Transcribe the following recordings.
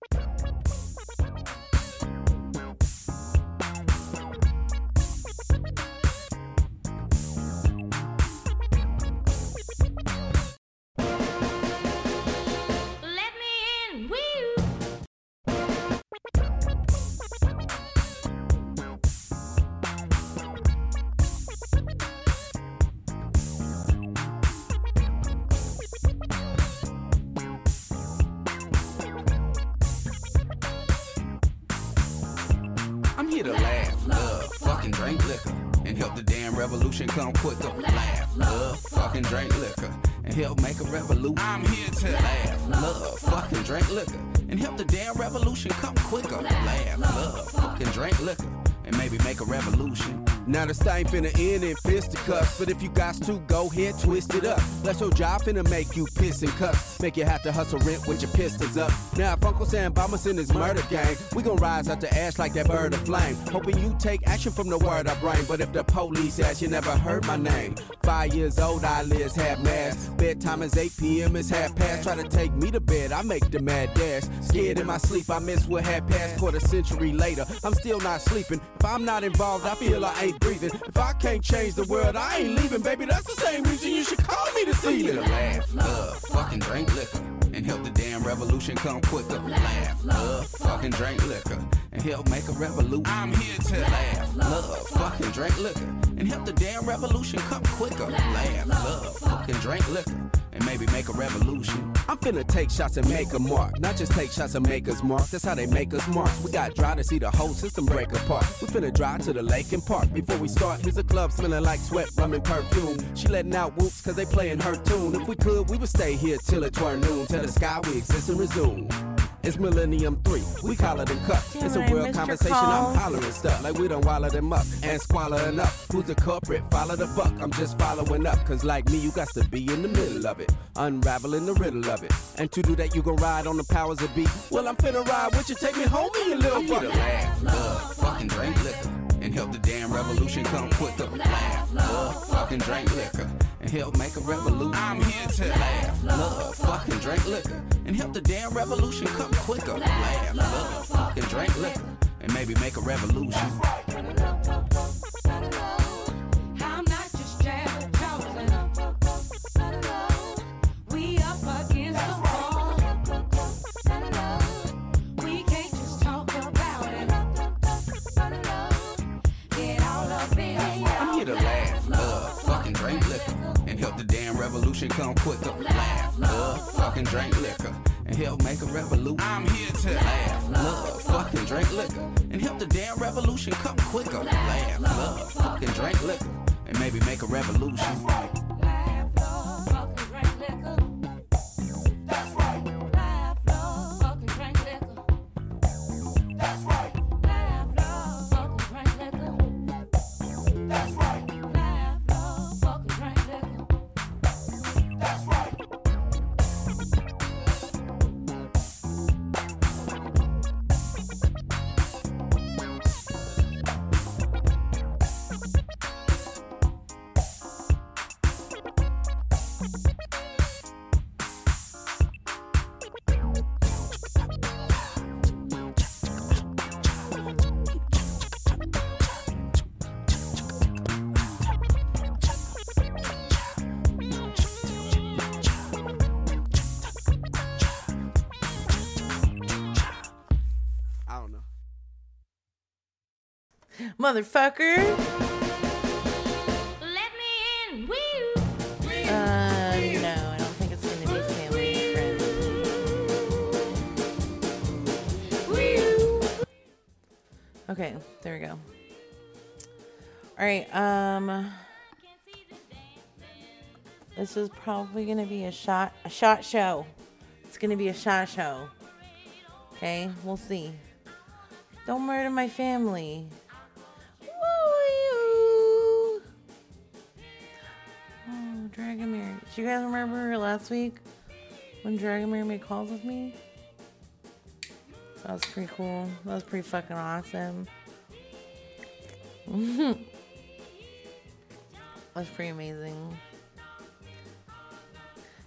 we come quicker. Laugh, love, fucking drink liquor, and help make a revolution. I'm here to laugh, love, fucking drink liquor, and help the damn revolution come quicker. Laugh, love, fucking drink liquor, and maybe make a revolution. Now this stain finna end in fisticuffs, but if you got to, go ahead, twist it up. Let's your job finna make you piss and cuss, make you have to hustle rent with your pistols up. Now if Uncle Sam Bombers in his murder gang, we gon' rise out the ash like that bird of flame. Hoping you take action from the word I bring, but if the police ask, you never heard my name. Five years old, eyelids half mask. Bedtime is 8 p.m. It's half past. Try to take me to bed, I make the mad dash. Scared in my sleep, I miss what had passed. Quarter century later, I'm still not sleeping. If I'm not involved, I feel I ain't breathing. If I can't change the world, I ain't leaving, baby. That's the same reason you should call me I'm here laugh, love, fucking drink liquor, and help the damn revolution come quicker. Laugh, love, fucking drink liquor, and help make a revolution. I'm here to laugh, love, fucking drink liquor, and help the damn revolution come quicker. Laugh, love, fucking drink liquor, and maybe make a revolution. I'm finna take shots and make a mark. Not just take shots and make us mark. That's how they make us mark. We got dry to see the whole system break apart. We finna drive to the lake and park. Before we start, here's a club smelling like sweat, rum, and perfume. She letting out whoops cause they playing her tune. If we could, we would stay here till it twirl noon. Till the sky we exist and resume. It's Millennium 3, we call it and cut. It's a Damn, I world missed your conversation, I'm calls. hollering stuff like we done wallow them up and squalling up. Who's the culprit? Follow the buck, I'm just following up. Cause like me, you got to be in the middle of it, unraveling the riddle of it. And to do that, you gon' ride on the powers that be. Well, I'm finna ride with you, take me home in your little I'm here to bucket. laugh, love, fucking drink liquor, and help the damn revolution come quicker. Laugh, love, fucking drink liquor, and help make a revolution. I'm here to laugh, love, fucking drink liquor, and help the damn revolution come quicker. Laugh, love, fucking drink liquor, and maybe make a revolution. Revolution come quicker. Laugh, love, fucking drink liquor, and help make a revolution. I'm here to laugh, love, fucking drink liquor, and help the damn revolution come quicker. Laugh, love, fucking drink liquor, and maybe make a revolution. Motherfucker. Let me in, woo! Uh, no, I don't think it's gonna be family friendly. Okay, there we go. All right, um, this is probably gonna be a shot, a shot show. It's gonna be a shot show. Okay, we'll see. Don't murder my family. Dragomir. Do you guys remember last week when Dragomir made calls with me? That was pretty cool. That was pretty fucking awesome. that was pretty amazing.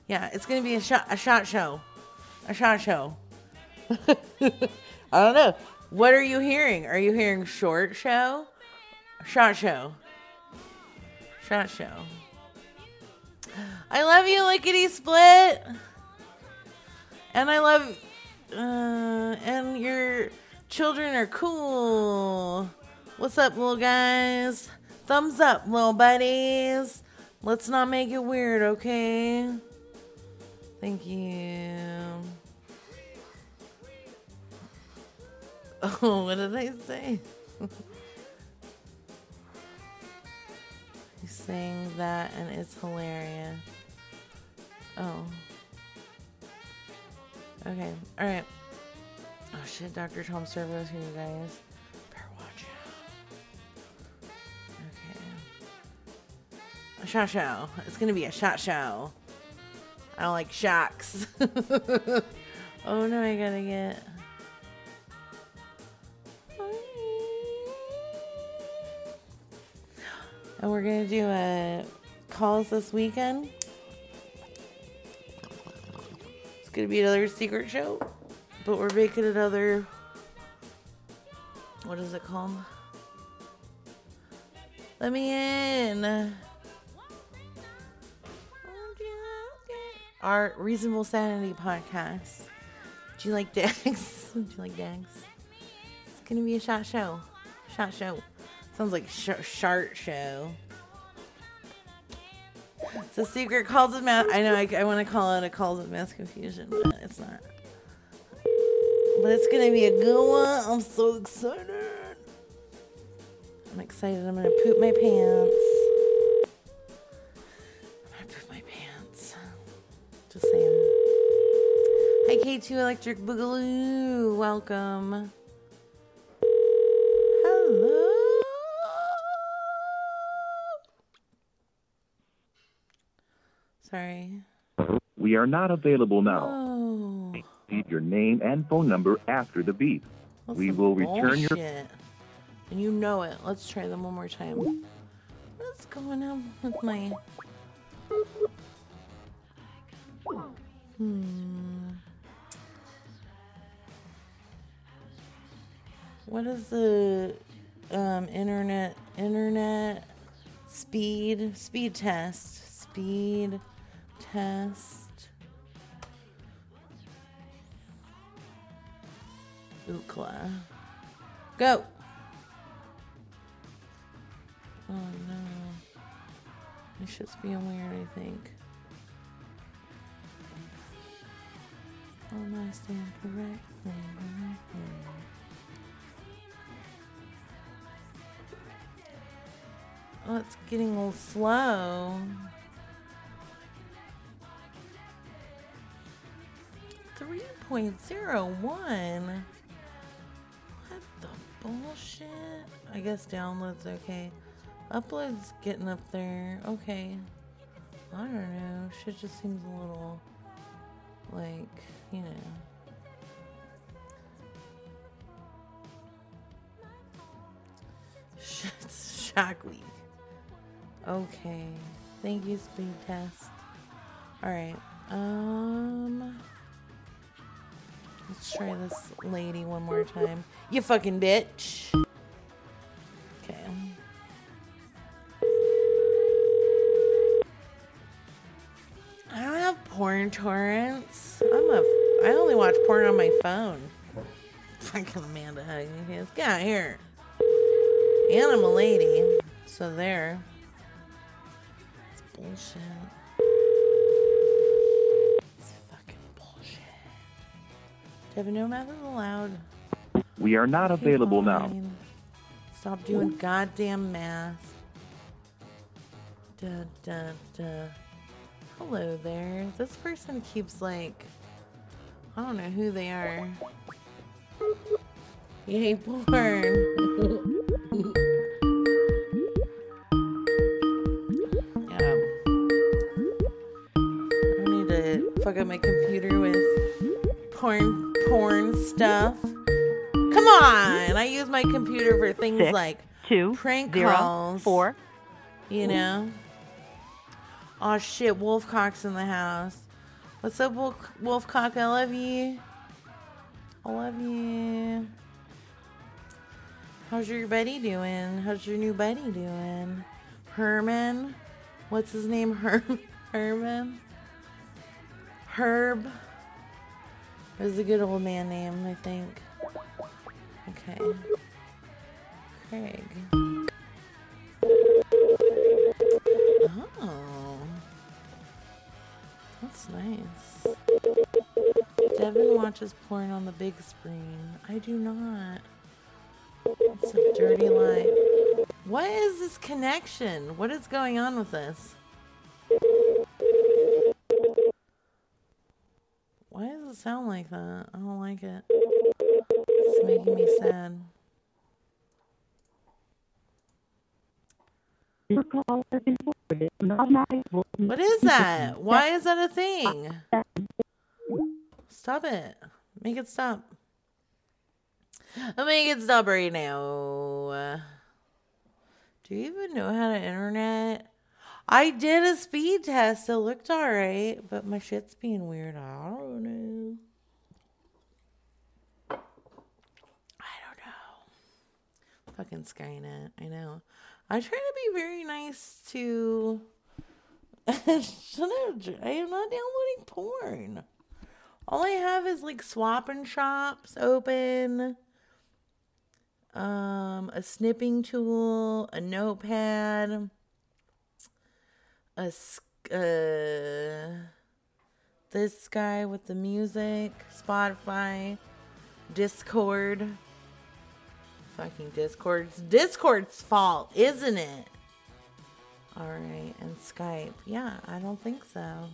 Yeah, it's gonna be a shot a shot show. A shot show. I don't know. What are you hearing? Are you hearing short show? Shot show. Shot show. I love you, lickety split. And I love uh and your children are cool. What's up, little guys? Thumbs up, little buddies. Let's not make it weird, okay? Thank you. Oh, what did I say? saying that and it's hilarious. Oh. Okay, alright. Oh shit, Dr. Tom Servo's here, you guys. Better watch out. Okay. A shot show. It's gonna be a shot show. I don't like shocks. oh no, I gotta get. Oh, And we're gonna do a calls this weekend. It's gonna be another secret show, but we're making another. What is it called? Let me in. Our Reasonable Sanity podcast. Do you like Dags? Do you like Dags? It's gonna be a shot show. Shot show. Sounds like sh- shart show. It's a secret calls of mass. I know I, I want to call it a calls of mass confusion, but it's not. But it's gonna be a good one. I'm so excited. I'm excited. I'm gonna poop my pants. I'm gonna poop my pants. Just saying. Hi, K2 Electric Boogaloo. Welcome. Sorry. We are not available now. Oh. Leave your name and phone number after the beep. That's We will return your- bullshit. And you know it. Let's try them one more time. What's going on with my. Hmm. What is the um, internet internet speed speed test speed test Ookla. Go. Oh no. It's just being weird, I think. Oh I stand correctly. correctly. Oh, it's getting a little slow. Three point zero one. What the bullshit? I guess downloads okay. Uploads getting up there. Okay. I don't know. Shit just seems a little like, you know. Shit's shock week. Okay. Thank you, speed test. Alright. Um Let's try this lady one more time. You fucking bitch. Okay. I don't have porn torrents. I'm a. I only watch porn on my phone. Fucking Amanda hugging his. Get out here. And I'm a lady. So there. It's bullshit. Devin, no math is allowed. We are not Okay, available now. Stop doing goddamn math. Da da da. Hello there. This person keeps like I don't know who they are. You hate I use my computer for things Six, like two, prank zero, calls. four. You know? Oh shit, Wolfcock's in the house. What's up, Wolf- Wolfcock? I love you. I love you. How's your buddy doing? How's your new buddy doing? Herman? What's his name? Herm Herman? Herb? It was a good old man name, I think. Okay. Craig. Oh. That's nice. Devin watches porn on the big screen. I do not. It's a dirty lie. What is this connection? What is going on with this? Why does it sound like that? I don't like it. It's making me sad. What is that? Why is that a thing? Stop it. Make it stop. Make it stop right now. Do you even know how to internet? I did a speed test. It looked alright, but my shit's being weird. I don't know. I don't know. Fucking Skynet. I know. I try to be very nice to. I am not downloading porn. All I have is like swap and shops open, um, a snipping tool, a notepad, a uh, this guy with the music, Spotify, Discord. Fucking Discord's Discord's fault, isn't it? All right, and Skype. Yeah, I don't think so.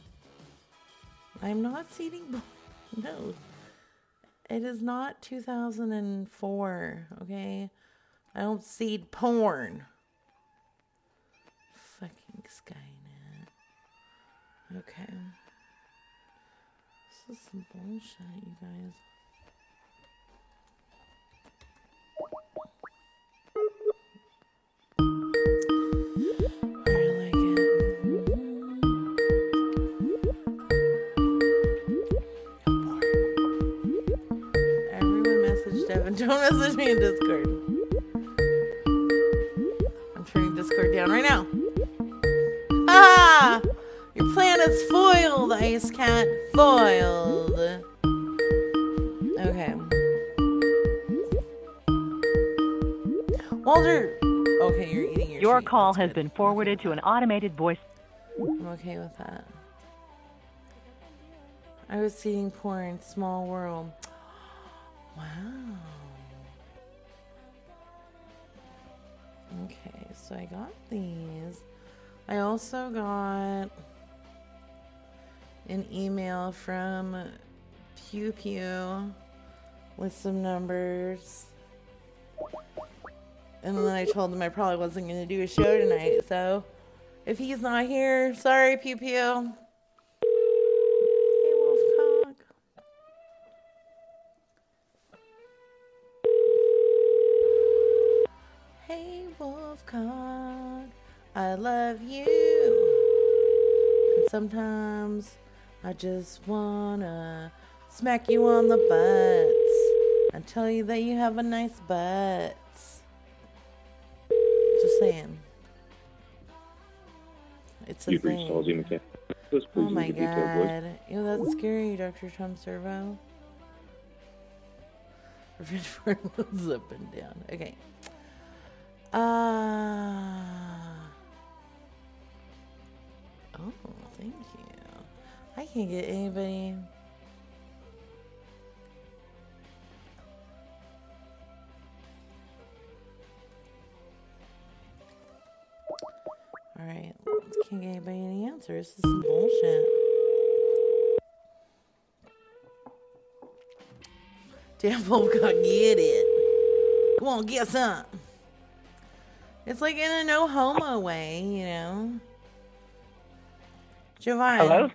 I'm not seeding. No, it is not 2004. Okay, I don't seed porn. Fucking Skynet. Okay. This is some bullshit, you guys. Call has been forwarded to an automated voice. I'm okay with that. I was seeing porn, small world. Wow. Okay, so I got these. I also got an email from Pew Pew with some numbers. And then I told him I probably wasn't going to do a show tonight, so if he's not here, sorry, Pew Pew. Hey, Wolf Wolfcock, I love you. And sometimes I just wanna smack you on the butts and tell you that you have a nice butt. Saying. It's a You've reached thing. Halsey McCann. Oh my your detailed voice. god. Ew, that's scary, Dr. Tom Servo. Revenge for goes up and down. Okay. Uh Oh, thank you. I can't get anybody. Alright, can't get anybody any answers. This is some bullshit. Damn, Wolfcock, get it. Come on, get some. It's like in a no homo way, you know. Javon. Hello?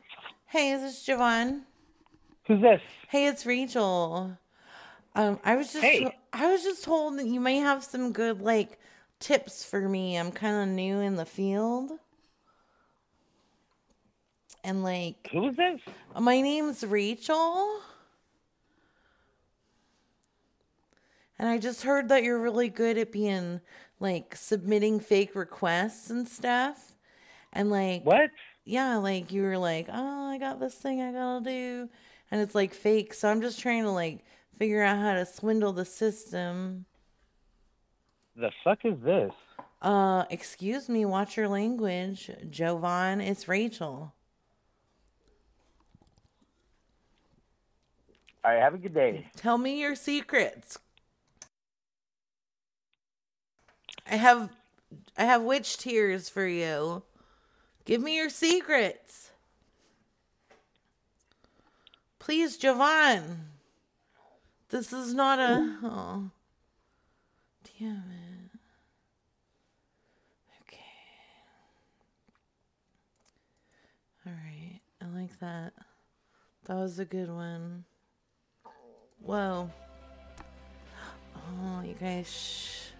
Hey, is this Javon? Who's this? Hey, it's Rachel. Um, I was just Hey. I was just told that you may have some good like tips for me. I'm kind of new in the field. And like Who's this? my name's Rachel. And I just heard that you're really good at being like submitting fake requests and stuff. And like What? yeah, like you were like, "Oh, I got this thing I got to do." And it's like fake. So I'm just trying to like figure out how to swindle the system. The fuck is this? Uh, excuse me, watch your language. Jovan, it's Rachel. All right, have a good day. Tell me your secrets. I have I have witch tears for you. Give me your secrets. Please, Jovan. This is not a oh. Damn it. Okay. All right. I like that. That was a good one. Whoa. Oh, you guys, shh.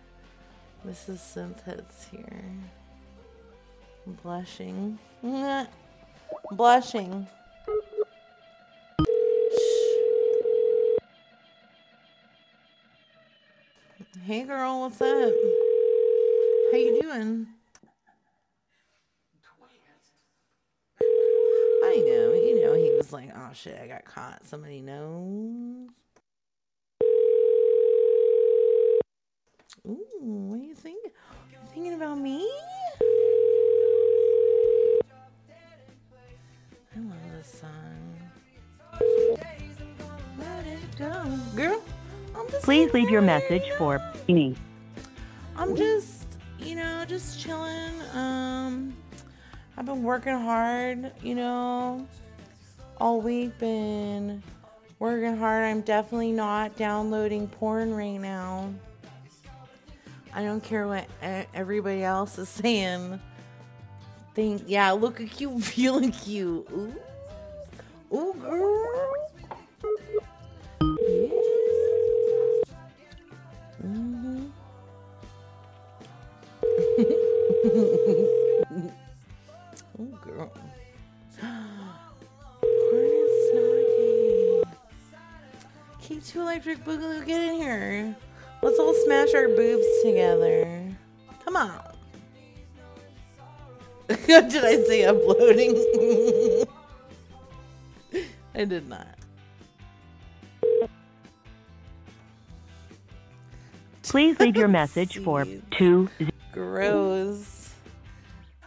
Mrs. Synthets here. Blushing. Blushing. Hey girl, what's up? How you doing? I know, you know, he was like, oh shit, I got caught. Somebody knows. Ooh, what do you think? Thinking about me? I love this song. Let it go. Girl, Please leave your message for me. I'm just, you know, just chilling. Um, I've been working hard, you know, all week. Been working hard. I'm definitely not downloading porn right now. I don't care what everybody else is saying. Think, yeah, look at you feeling cute. Ooh, ooh, girl. Mhm. Oh, girl. two electric boogaloo, get in here. Let's all smash our boobs together. Come on. did I say uploading? I did not. Please leave your message for two Gross.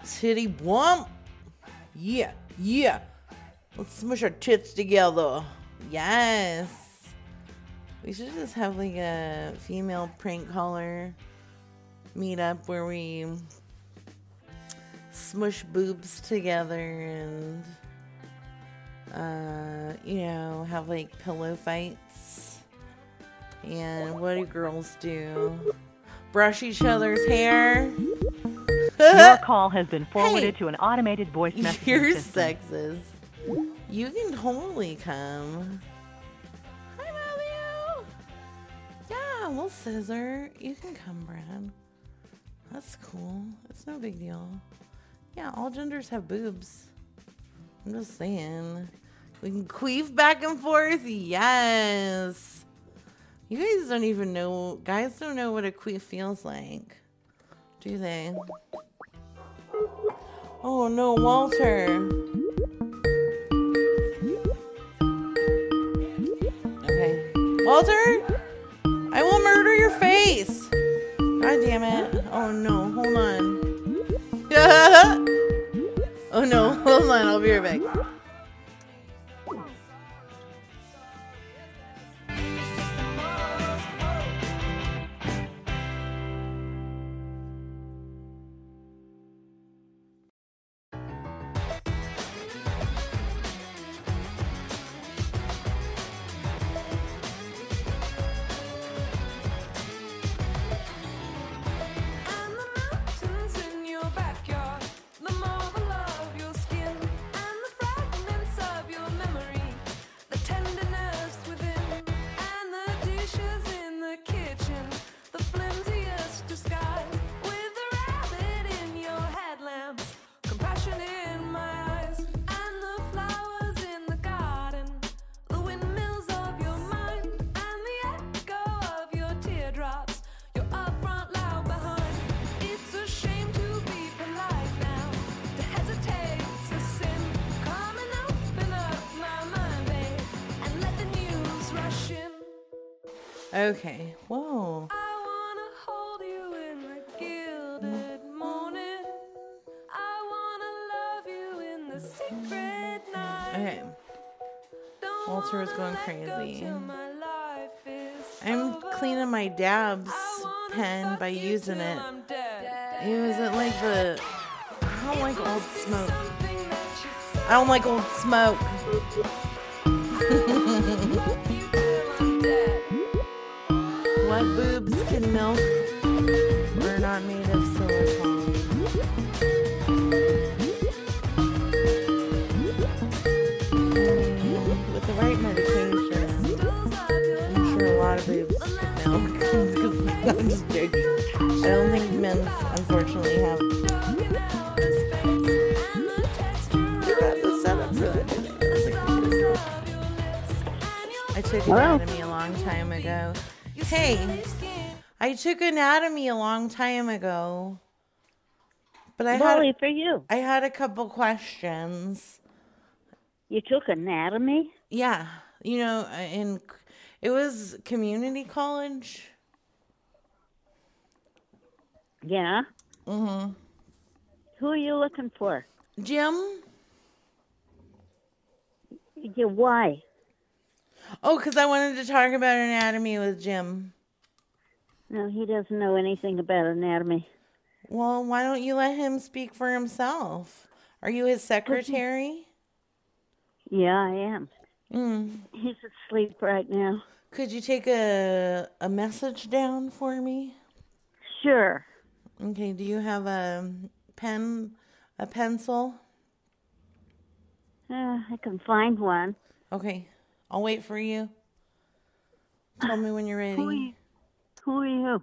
Titty bump. Yeah, yeah. Let's smush our tits together. Yes. We should just have like a female prank caller meetup where we smush boobs together and uh you know have like pillow fights and what do girls do brush each other's hair Your call has been forwarded Hey. to an automated voice message. You're system. sexist. You can totally come. We'll scissor. You can come, Brad. That's cool. It's no big deal. Yeah, all genders have boobs. I'm just saying. We can queef back and forth. Yes. You guys don't even know. Guys don't know what a queef feels like. Do they? Oh no, Walter. Okay. Walter? Face. God damn it. Oh no, hold on. oh no, hold on, I'll be right back. Cleaning my dabs pen by using it. It wasn't like the. I don't like old smoke. Something that you say, I don't like old smoke. fuck you till I'm dead. What boobs can milk We're not made of silicone? I'm just joking. I don't think men, unfortunately, have the setup for that. I took Hello? anatomy a long time ago. Hey, I took anatomy a long time ago, but I Bully had for you. I had a couple questions. You took anatomy? Yeah, you know, in it was community college. Yeah. Mhm. Who are you looking for? Jim. Yeah, why? Oh, because I wanted to talk about anatomy with Jim. No, he doesn't know anything about anatomy. Well, why don't you let him speak for himself? Are you his secretary? Yeah, I am. Mm. He's asleep right now. Could you take a a message down for me? Sure. Okay, do you have a pen, a pencil? Uh, I can find one. Okay, I'll wait for you. Tell me when you're Who are you? ready. Who are you?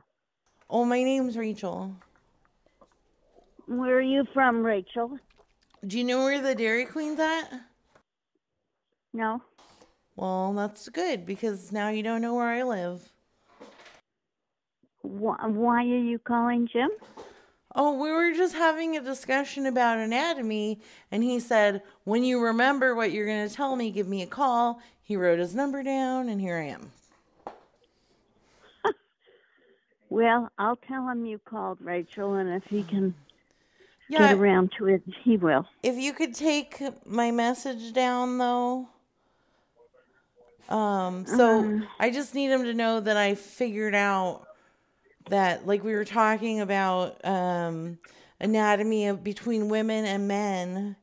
Oh, my name's Rachel. Where are you from, Rachel? Do you know where the Dairy Queen's at? No. Well, that's good because now you don't know where I live. Why, are you calling Jim? Oh, we were just having a discussion about anatomy, and he said, When you remember what you're going to tell me, give me a call. He wrote his number down, and here I am. Well, I'll tell him you called, Rachel, and if he can Yeah, get around to it, he will. if you could take my message down, though. Um, so Um. I just need him to know that I figured out that, like, we were talking about um, anatomy of, between women and men.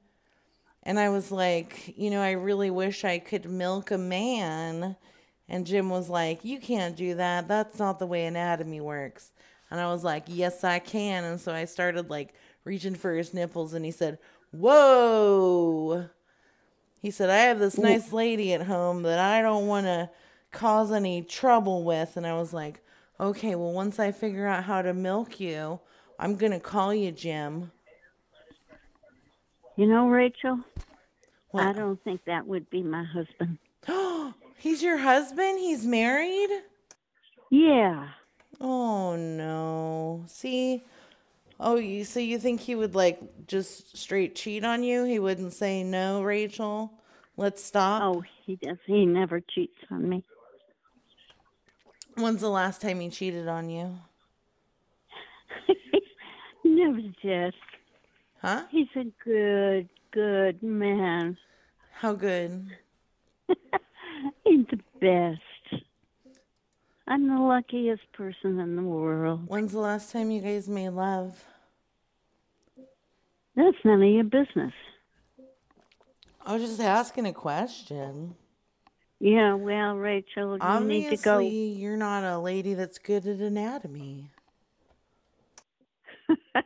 And I was like, you know, I really wish I could milk a man. And Jim was like, you can't do that. That's not the way anatomy works. And I was like, yes, I can. And so I started like reaching for his nipples. And he said, whoa. He said, I have this nice lady at home that I don't want to cause any trouble with. And I was like, okay, well, once I figure out how to milk you, I'm going to call you Jim. You know, Rachel, I don't think that would be my husband. He's your husband? He's married? Yeah. Oh no. See? Oh, you so you think he would like just straight cheat on you? He wouldn't say no, Rachel. Let's stop. Oh, he does. He never cheats on me. When's the last time he cheated on you? never did. Huh? He's a good, good man. How good? He's the best. I'm the luckiest person in the world. When's the last time you guys made love? That's none of your business. I was just asking a question. Yeah, well, Rachel, you need to go. Obviously, you're not a lady that's good at anatomy.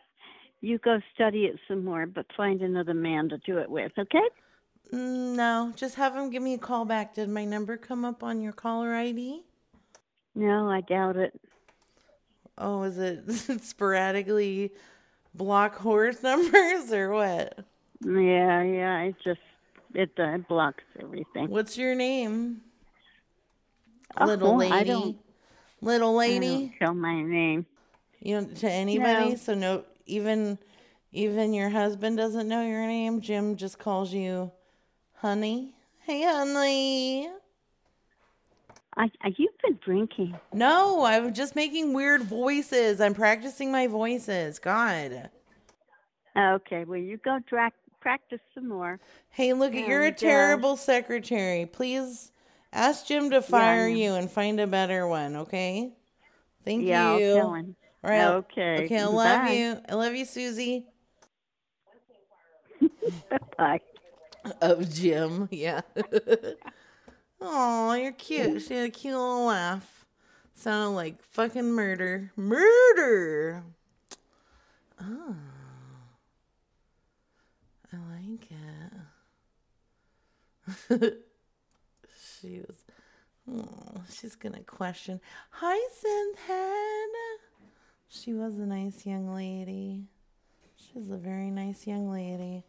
You go study it some more, but find another man to do it with, okay? Mm, No, just have him give me a call back. Did my number come up on your caller ID? No, I doubt it. Oh, is it sporadically block horse numbers or what? Yeah, yeah, it just it uh, blocks everything. What's your name? Oh, Little I lady. don't- Little I don't lady. tell my name. You don't to anybody? No. So no even even your husband doesn't know your name. Jim just calls you honey. Hey honey. I, I you've been drinking. No, I'm just making weird voices. I'm practicing my voices. God. Okay, well you go dra- practice some more. Hey, look, you're a And, uh, terrible secretary. Please ask Jim to fire know. you and find a better one, okay? Thank yeah, you. I'll tell him. All right. Okay. Okay, I love Bye. you. I love you, Susie. Bye. Of Jim, yeah. Oh, you're cute. She had a cute little laugh. Sounded like fucking murder. Murder! Oh. I like it. she was. Oh, she's gonna question. Hi, Synthead. She was a nice young lady. She's a very nice young lady.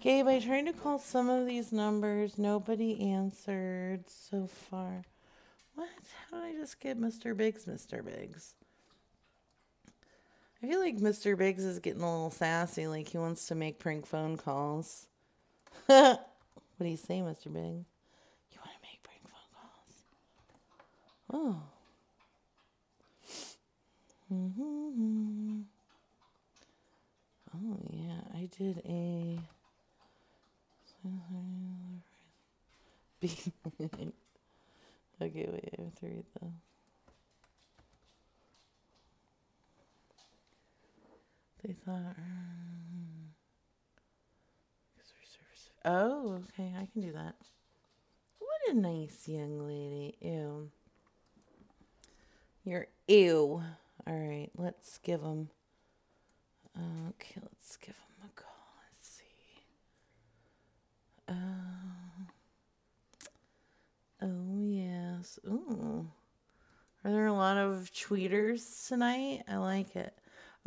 Gabe, I tried to call some of these numbers. Nobody answered so far. What? How did I just get Mr. Biggs, Mr. Biggs? I feel like Mr. Biggs is getting a little sassy, like he wants to make prank phone calls. what do you say, Mr. Biggs? You want to make prank phone calls? Oh. hmm Oh, yeah, I did a. Okay, wait, I have to read the. They thought. um, Oh, okay, I can do that. What a nice young lady. Ew. You're ew. All right, let's give him. Okay, let's give him a call. Let's see. Um. Oh yes. Ooh. Are there a lot of tweeters tonight? I like it.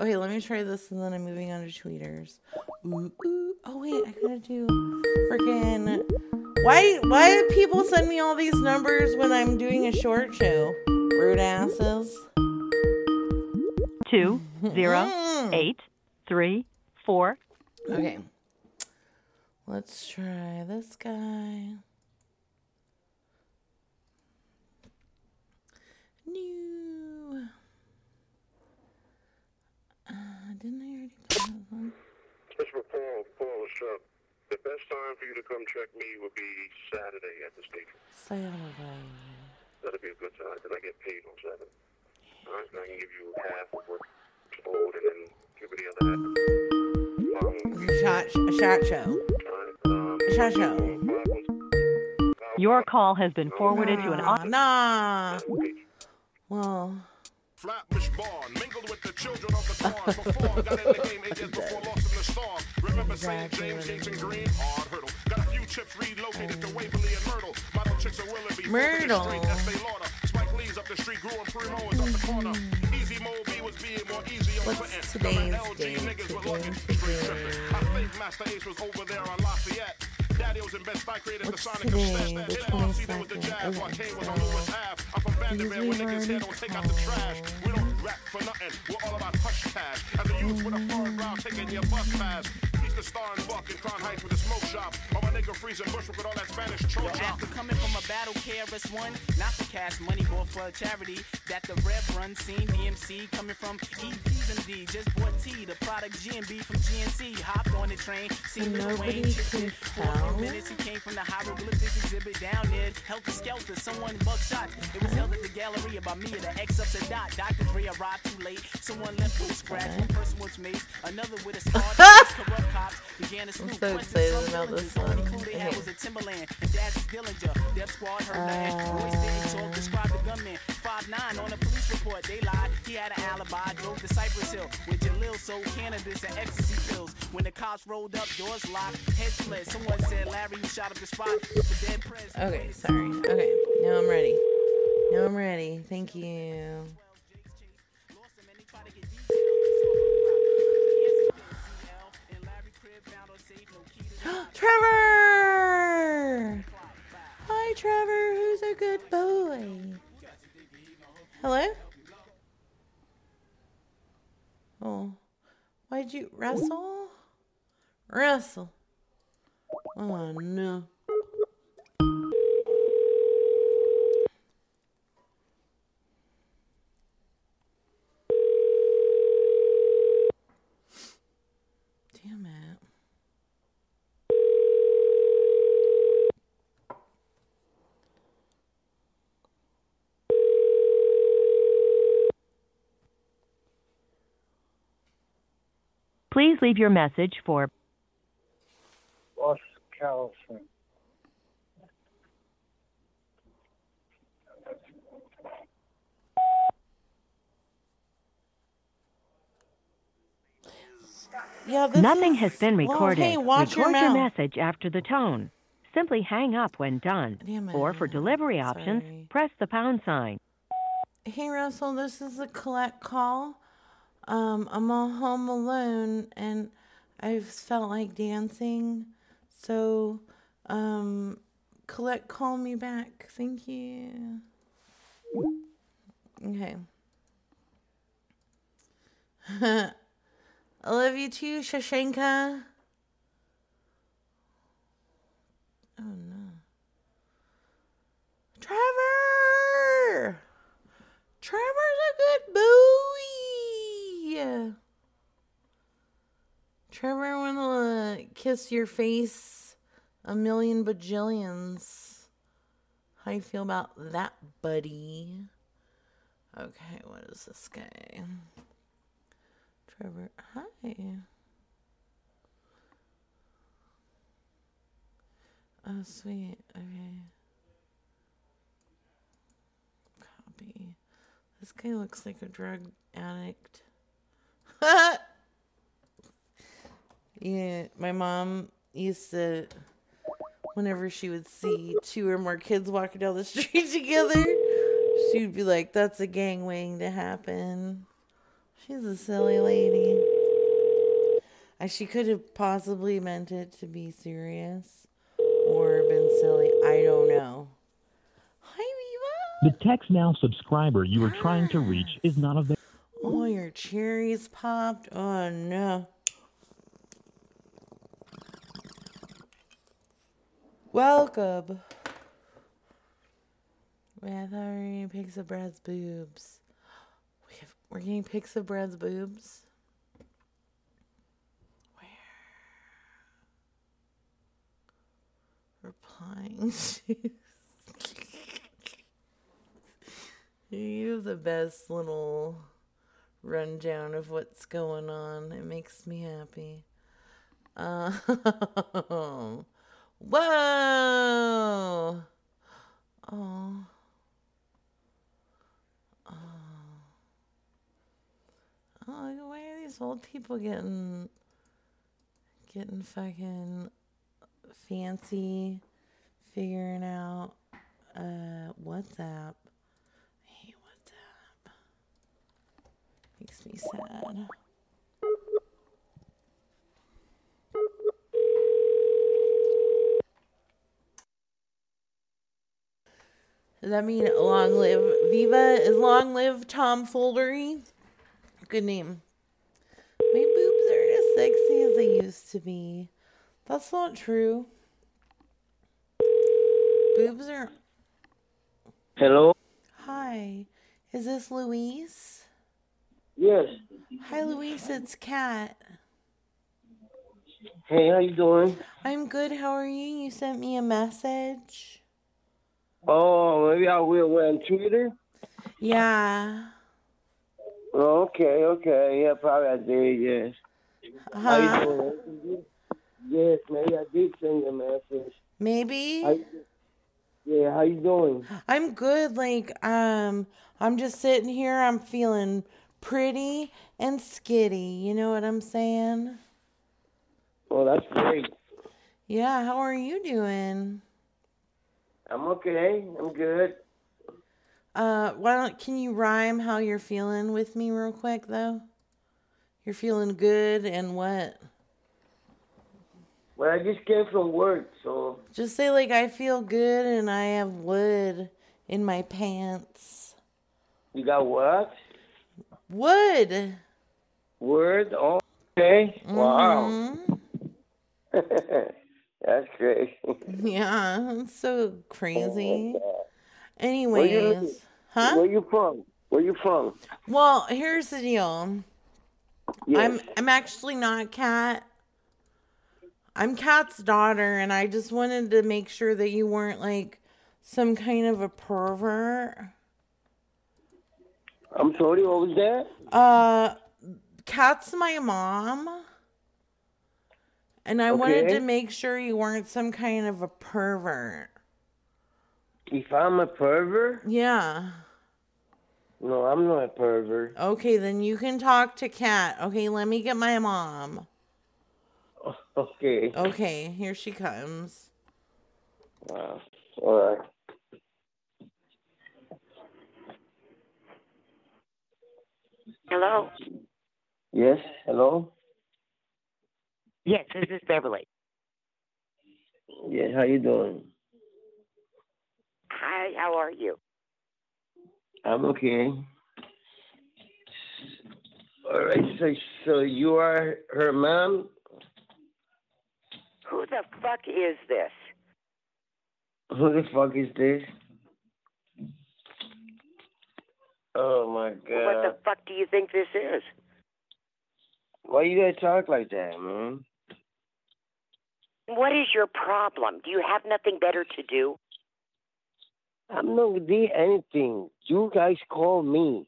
Okay, let me try this and then I'm moving on to tweeters. Ooh, ooh. Oh wait, I gotta do freaking. Why? Why do people send me all these numbers when I'm doing a short show? Rude asses. Two zero Mm. eight three four. Okay. Let's try this guy. New. Didn't I already put that one? Mr. Paul, Paul, what's up? The best time for you to come check me would be Saturday at the station. Saturday. That'd be a good time. Then I get paid on Saturday. All right, and I can give you half of what's owed and then give me the other half. Um, Shot, shot show. um, shot show. Your call has been forwarded to an Nah, nah. Well, Flatbush Barn, mingled with the children of the corn. Before, got in the game eight years before lost in the storm. Remember St. James, Gates, and Green? Hard hurdle. Got a few chips relocated to Waverly and Myrtle. Model chicks are Willoughby. Myrtle. Street, Estee Lauder. Spike Lee's up the street, grew and Primo is up the corner. Hmm. Easy Mo Bee was being more easy on Clinton. today's LG niggas Today, looking straight tripping. I think Masta Ace was over there on Lafayette. Daddy was in Best Buy, created the Sonic today? Step. The Hit RC, there was the 22nd. Jaguar. Okay, Kane was on Lewis Ave. I'm from Vanderbilt. When niggas here don't take out the trash. We don't rap for nothing. We're all about hush cash. As a youth with a foreign brow taking your bus pass. He's the star and buck in Crown Heights with a smoke shop. Or my nigga freezing Bushwick with all that Spanish Yo, choke after coming from a battle KRS-One, not for cash money, bought for a charity. That the Rev run seen DMC coming from EPs and D. Just bought T, the product GMB from GNC. Hopped on the train, seen Lil Nobody Wayne, chipped can for a few minutes. He came from the hieroglyphics exhibit down there. Heltah Skeltah, someone buckshot. It was held at the Galleria by me at the X up to dot. Dr. Dre arrived too late. Someone left with a scratch. One person was maced, another with a scar. corrupt cops began to snoop. so excited about this The one. they Okay. was a Timberland. And Daz Dillinger. Death Squad heard nothing. Uh, Royce didn't talk, described the gunman. 5'9 on a police report. They lied. He had an alibi. Drove to Cypress Hill with Jalil sold cannabis and ecstasy pills. When the cops rolled up, doors locked, head split. Someone said, Larry, you shot up the spot with dead press. Okay, sorry. Okay, now I'm ready. Now I'm ready. Thank you. Trevor! Hi, Trevor. Who's a good boy? Hello? Oh. Why'd you wrestle? Wrestle. Oh, no. Please leave your message for Ross Carlson. Yeah, this Nothing is- has been well, recorded. hey, watch Record your your message after the tone. Simply hang up when done. Or for delivery options, press the pound sign. Hey Russell, this is a collect call. Um, I'm all home alone and I've felt like dancing. So, um, collect call me back. Thank you. Okay. I love you too, Shashenka. Oh no. Trevor! Trevor's a good boy. Trevor wanna kiss your face a million bajillions. How you feel about that, buddy? Okay, what is this guy? Trevor, hi. Oh, sweet. Okay. Copy. This guy looks like a drug addict. yeah, my mom used to, whenever she would see two or more kids walking down the street together, she'd be like, that's a gang waiting to happen. She's a silly lady. Uh, She could have possibly meant it to be serious or been silly. I don't know. Hi, Reba. The Text Now subscriber you are trying to reach is not available. Cherries popped. Oh no. Welcome. Were getting pics of Brad's boobs. We have, we're getting pics of Brad's boobs. Where? Replying to. You have the best little rundown of what's going on. It makes me happy. Uh, whoa! Oh. Oh. Why are these old people getting getting fucking fancy figuring out uh WhatsApp? Hey, WhatsApp. Makes me sad. Does that mean long live Viva? Is long live Tom Foldery? Good name. My boobs aren't as sexy as they used to be. That's not true. Boobs are. Hello? Hi. Is this Luis? Yes. Hi, Luis. It's Kat. Hey, how you doing? I'm good. How are you? You sent me a message. Oh, maybe I will on Twitter. Yeah. Oh, okay, okay. Yeah, probably I did, yes. How Huh? you doing? Yes, maybe I did send you a message. Maybe. How, yeah, how you doing? I'm good. Like, um, I'm just sitting here. I'm feeling pretty and skitty. You know what I'm saying? Oh, that's great. Yeah. How are you doing? I'm okay. I'm good. Uh, why don't can you rhyme how you're feeling with me real quick though? You're feeling good and what? Well, I just came from work, so Just say like I feel good and I have wood in my pants. you got what? Wood. Word? Oh, okay. Wow. Mhm. that's great. Yeah, it's so crazy. Where you- Anyways, huh? Where you from? Where you from? Well, here's the deal. Yes. I'm I'm actually not Cat. I'm Cat's daughter, and I just wanted to make sure that you weren't like some kind of a pervert. I'm sorry, what was that? Uh, Kat's my mom. And I wanted Okay. to make sure you weren't some kind of a pervert. To make sure you weren't some kind of a pervert. If I'm a pervert? Yeah. No, I'm not a pervert. Okay, then you can talk to Kat. Okay, let me get my mom. Okay. Okay, here she comes. Wow. All right. Hello. Yes. Hello. Yes, this is Beverly. Yeah. How you doing? Hi, how are you? I'm okay. All right. So, so you are her mom? Who the fuck is this? Who the fuck is this? Oh my god. What the fuck do you think this is? Why you gotta talk like that, man? What is your problem? Do you have nothing better to do? I'm not doing anything. You guys call me.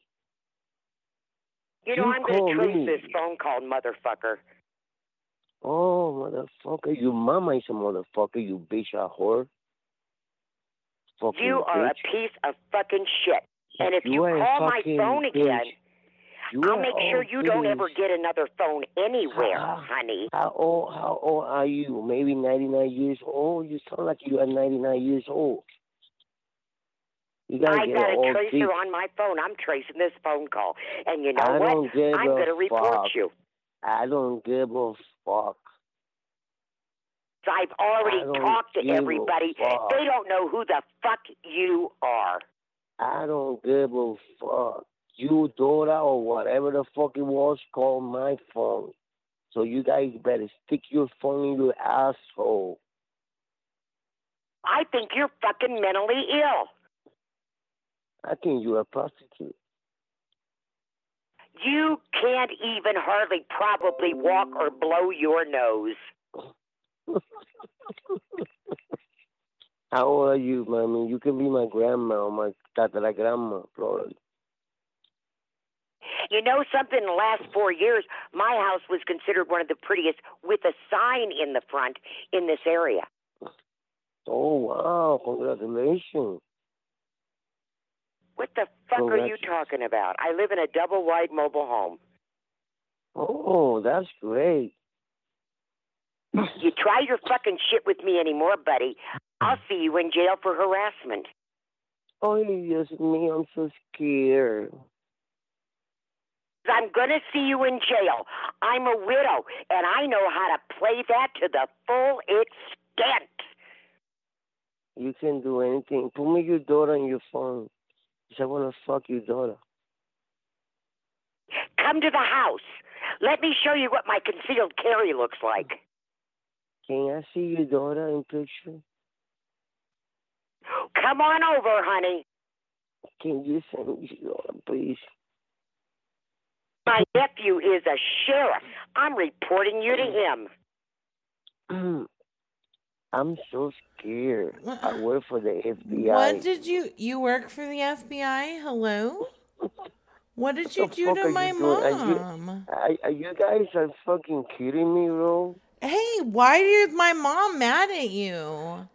You know, You I'm to trace me. this phone call, motherfucker. Oh, motherfucker. Your mama is a motherfucker, you bitch, a whore. Fucking You are bitch. a piece of fucking shit. And if you, You call my phone again, bitch. You I'll make sure you don't ever get another phone anywhere, honey. How old, how old are you? Maybe 99 years old? You sound like you are 99 years old. You gotta I got a tracer bitch. on my phone. I'm tracing this phone call. And you know I what? I'm going to report you. I don't give a fuck. I've already talked to everybody. They don't know who the fuck you are. I don't give a fuck. You daughter or whatever the fuck it was, call my phone. So you guys better stick your phone in your asshole. I think you're fucking mentally ill. I think you're a prostitute. You can't even hardly probably walk or blow your nose. How old are you, mommy? You can be my grandma or my tatara grandma, probably. You know something? In the last four years, my house was considered one of the prettiest with a sign in the front in this area. Oh wow! Congratulations. What the fuck are you talking about? I live in a double wide mobile home. Oh, that's great. You try your fucking shit with me anymore, buddy. I'll see you in jail for harassment. Oh, yes, me. I'm so scared. I'm gonna see you in jail. I'm a widow, and I know how to play that to the full extent. You can do anything. Put me your daughter on your phone. I wanna fuck your daughter. Come to the house. Let me show you what my concealed carry looks like. Can I see your daughter in picture? Come on over, honey. Can you send me your daughter, please? My nephew is a sheriff. I'm reporting you to him. Mm. I'm so scared. I work for the FBI. What did you you work for the FBI? Hello? What did you do to are my you doing? Are you- mom? Are, are you guys are fucking kidding me, bro? Hey, why is my mom mad at you?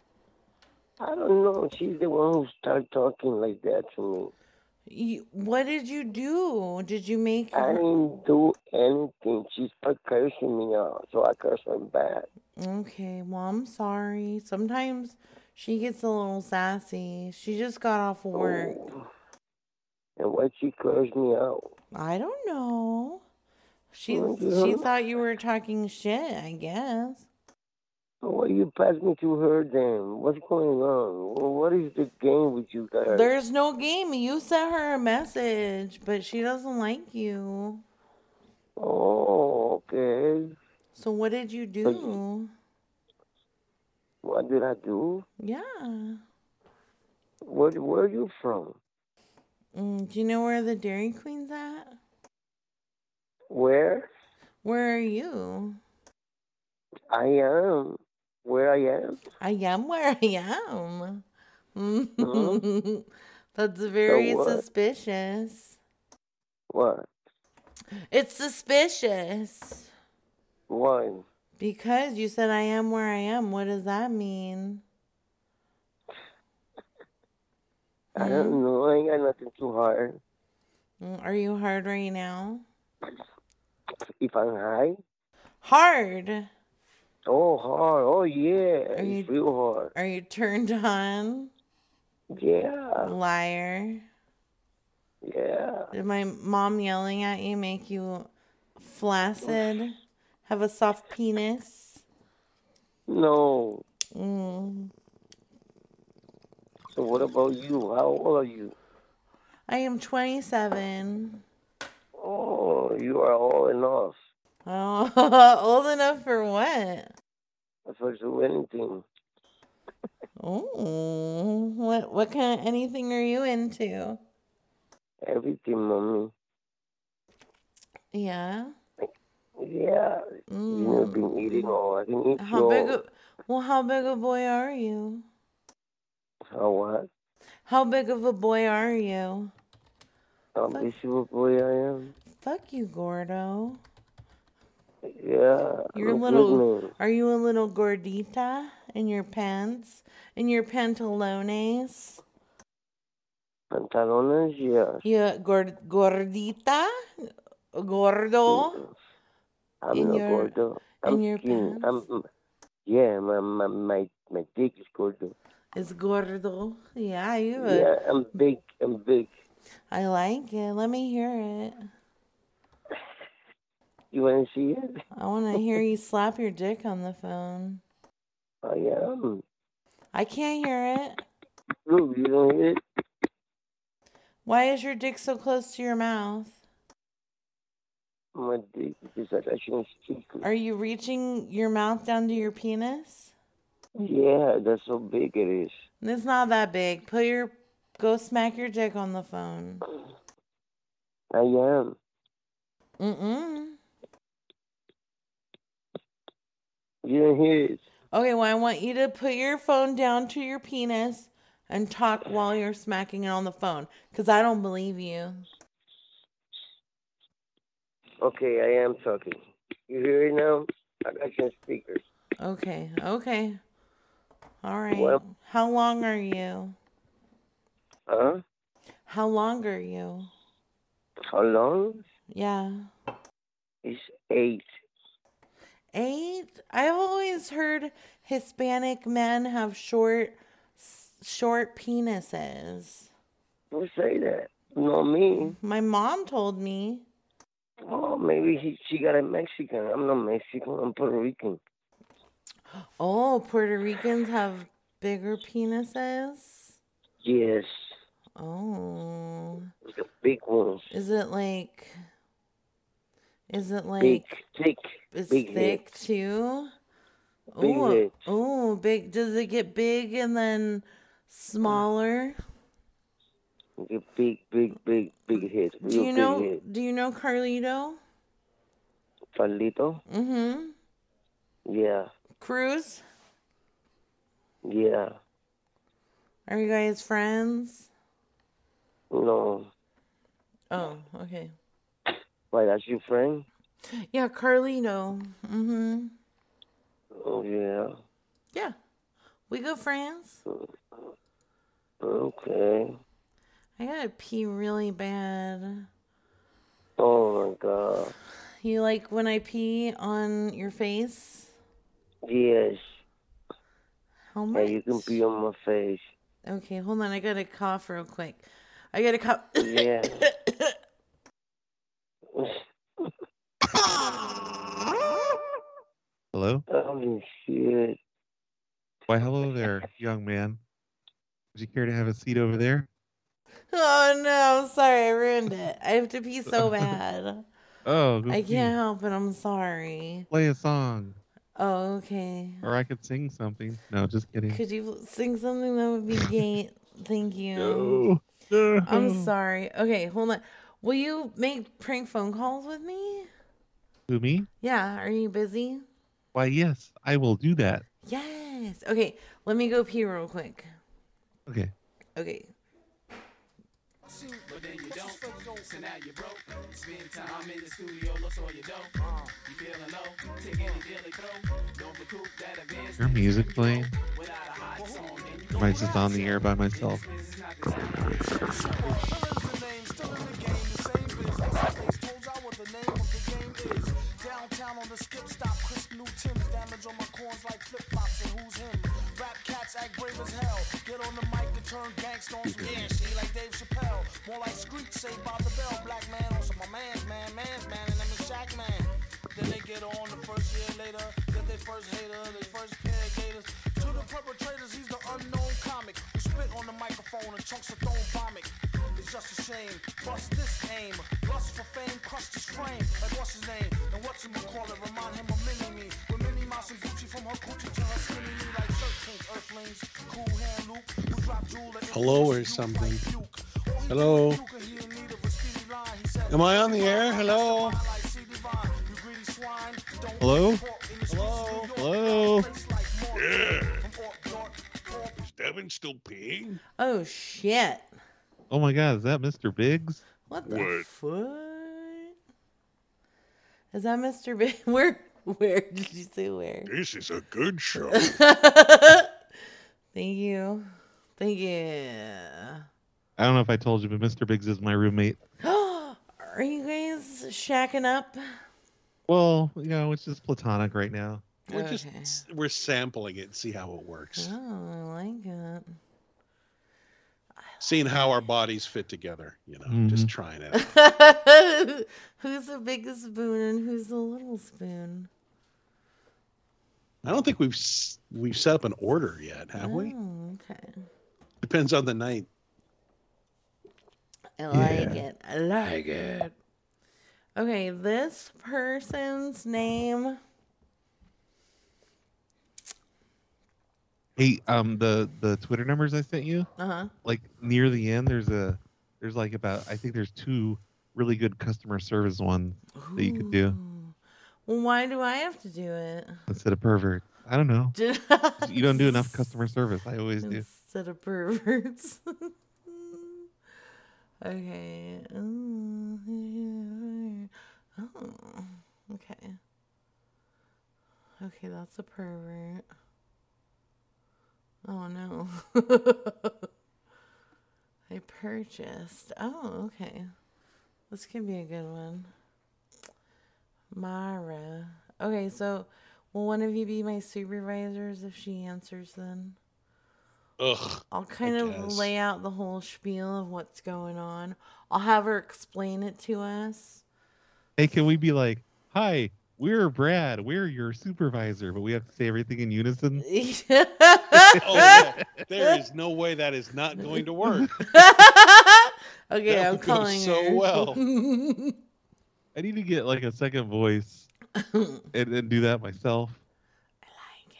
I don't know. She's the one who started talking like that to me. you what did you do? Did you make I didn't do anything. She started cursing me out, so I cursed her back. Okay, well, I'm sorry. Sometimes she gets a little sassy. She just got off of work. Oh. And why she cursed me out? I don't know. She Oh, she thought you were talking shit, I guess. Why you pass me to her then? What's going on? Wh- What is the game with you guys? There's no game. You sent her a message, but she doesn't like you. Oh, okay. So what did you do? What did I do? Yeah. Where Where are you from? Mm, do you know where the Dairy Queen's at? Where? Where are you? I am. Where I am? I am where I am. That's very what? suspicious. What? It's suspicious. Why? Because you said I am where I am. What does that mean? I don't know. I ain't got nothing too hard. Mm, Are you hard right now? If I'm high, Hard. oh hard, oh yeah, Are you- it's real hard. Are you turned on? Yeah, Liar. yeah. Did my mom yelling at you make you flaccid? Have a soft penis? No. Mm. So what about you? How old are you? I am 27. Oh, you are old enough. Oh, old enough for what? If I do anything, Oh, what what kind of anything are you into? everything, mommy. Yeah. Yeah, you know, been eating all. I can eat Mm. How big a well, how big a boy are you? How what? How big of a boy are you? Of a boy I am? Fuck you, Gordo. Yeah, You're a little. good man. Are you a little gordita in your pants? In your pantalones? Pantalones, yeah. You gord, gordita? Gordo? I'm In not your- gordo. I'm your skinny. I'm, mm, yeah, my, my my my dick is gordo. Is gordo? Yeah, you. Yeah, I'm big. I'm big. I like it. Let me hear it. You want to see it? I want to hear you slap your dick on the phone. I am. I can't hear it. Look, you don't hear it? Why is your dick so close to your mouth? My dick is stick. Are you reaching your mouth down to your penis? Yeah, that's how big it is. It's not that big. Put your go smack your dick on the phone. I am. Mm-mm. You don't hear it? Okay, well I want you to put your phone down to your penis and talk while you're smacking it on the phone. Cause I don't believe you. Okay, I am talking. You hear it now? I got some speakers. Okay, okay. All right. Well- How long are you? Huh? How long are you? How long? Yeah. It's eight. Eight? I've always heard Hispanic men have short, short penises. Who say that? Not me. My mom told me. Oh, maybe he, she got a Mexican. I'm not Mexican. I'm Puerto Rican. Oh, Puerto Ricans have bigger penises? Yes, Oh. big ones. Is it like. Is it like. big, thick, It's big thick head. too? Oh, oh, big. Does it get big and then smaller? The big, big, big, big head. Real Do you know? head. Do you know Carlito? Carlito? Mm-hmm. Yeah, Cruz? yeah. Are you guys friends? No. Oh, okay. Why, that's your friend? Yeah, Carlito. Mm-hmm. Oh, yeah. Yeah. We good friends. Okay. I gotta pee really bad. Oh, my God. You like when I pee on your face? Yes. How Yeah, much? you can pee on my face. Okay, hold on. I gotta cough real quick. I gotta cough. Yeah. Hello? Oh, shit. Why, hello there, young man. Would you care to have a seat over there? Oh no, I'm sorry, I ruined it. I have to pee so bad. Oh, go I can't help it. I'm sorry. Play a song, Oh, okay. or I could sing something. No, just kidding. Could you sing something that would be gay? Thank you. No. I'm sorry. Okay, hold on. Will you make prank phone calls with me? Who, me? Yeah, are you busy? Why, yes, I will do that. Yes. Okay, let me go pee real quick. Okay. Okay. But then you don't, so now you're broke. Spend time in the studio, look all your dough. You feeling low, take any they throw. Don't recoup that advance. Your music playing? Am I just on the air by myself? Downtown on the skip stop, crisp new damage on my corns like flip and who's him? Rap cats act brave as hell. Get on the mic and turn gangsta on some yeah, see like Dave Chappelle. More like Screech saved by the bell. Black man on my man's man, man's man, and them is Shack man. Then they get on the first year later, get their first hater, their first pair gators. To the perpetrators, he's the unknown on the microphone and chunks of thrown vomit. It's just a shame. Bust this aim. Lust for fame, crushed his frame. Like what's his name? And what's him call it? Remind him of Mini Me. With Minnie Mouse and Gucci from her coochie to her skinny knee like thirteen earthlings. Cool hand Luke, who dropped jewel at Hello or something. Hello. Am I on the air? Hello. Hello? Hello. Hello. Yeah. Is Devin still peeing? Oh shit! Oh my god, is that Mr. Biggs? What the What? fuck? Is that Mr. Big? Where? Where did you say where? This is a good show. Thank you. Thank you. I don't know if I told you, but Mr. Biggs is my roommate. Are you guys shacking up? Well, you know, it's just platonic right now. We're just we're sampling it, see how it works. Oh, I like it. Seeing how our bodies fit together, you know, Mm-hmm. just trying it out. who's the biggest spoon and who's the little spoon? I don't think we've we've set up an order yet, have we? Oh, okay. Depends on the night. I like it. I like it. Okay, this person's name. Hey, um, the the Twitter numbers I sent you, Uh huh. like near the end, there's a there's like about I think there's two really good customer service ones that you could do Well, why do I have to do it? instead of pervert. I don't know. You don't do enough customer service. I always do. Instead of perverts. okay. Oh, okay. Okay, that's a pervert. Oh no. I purchased. Oh, okay. This could be a good one. Mara. Okay, so will one of you be my supervisors if she answers then? Ugh. I'll kind I of guess. lay out the whole spiel of what's going on. I'll have her explain it to us. Hey, can we be like, hi, we're Brad, we're your supervisor, but we have to say everything in unison? oh, yeah. there is no way that is not going to work. Okay, That I'm calling so her. well. I need to get like a second voice and, and do that myself. I like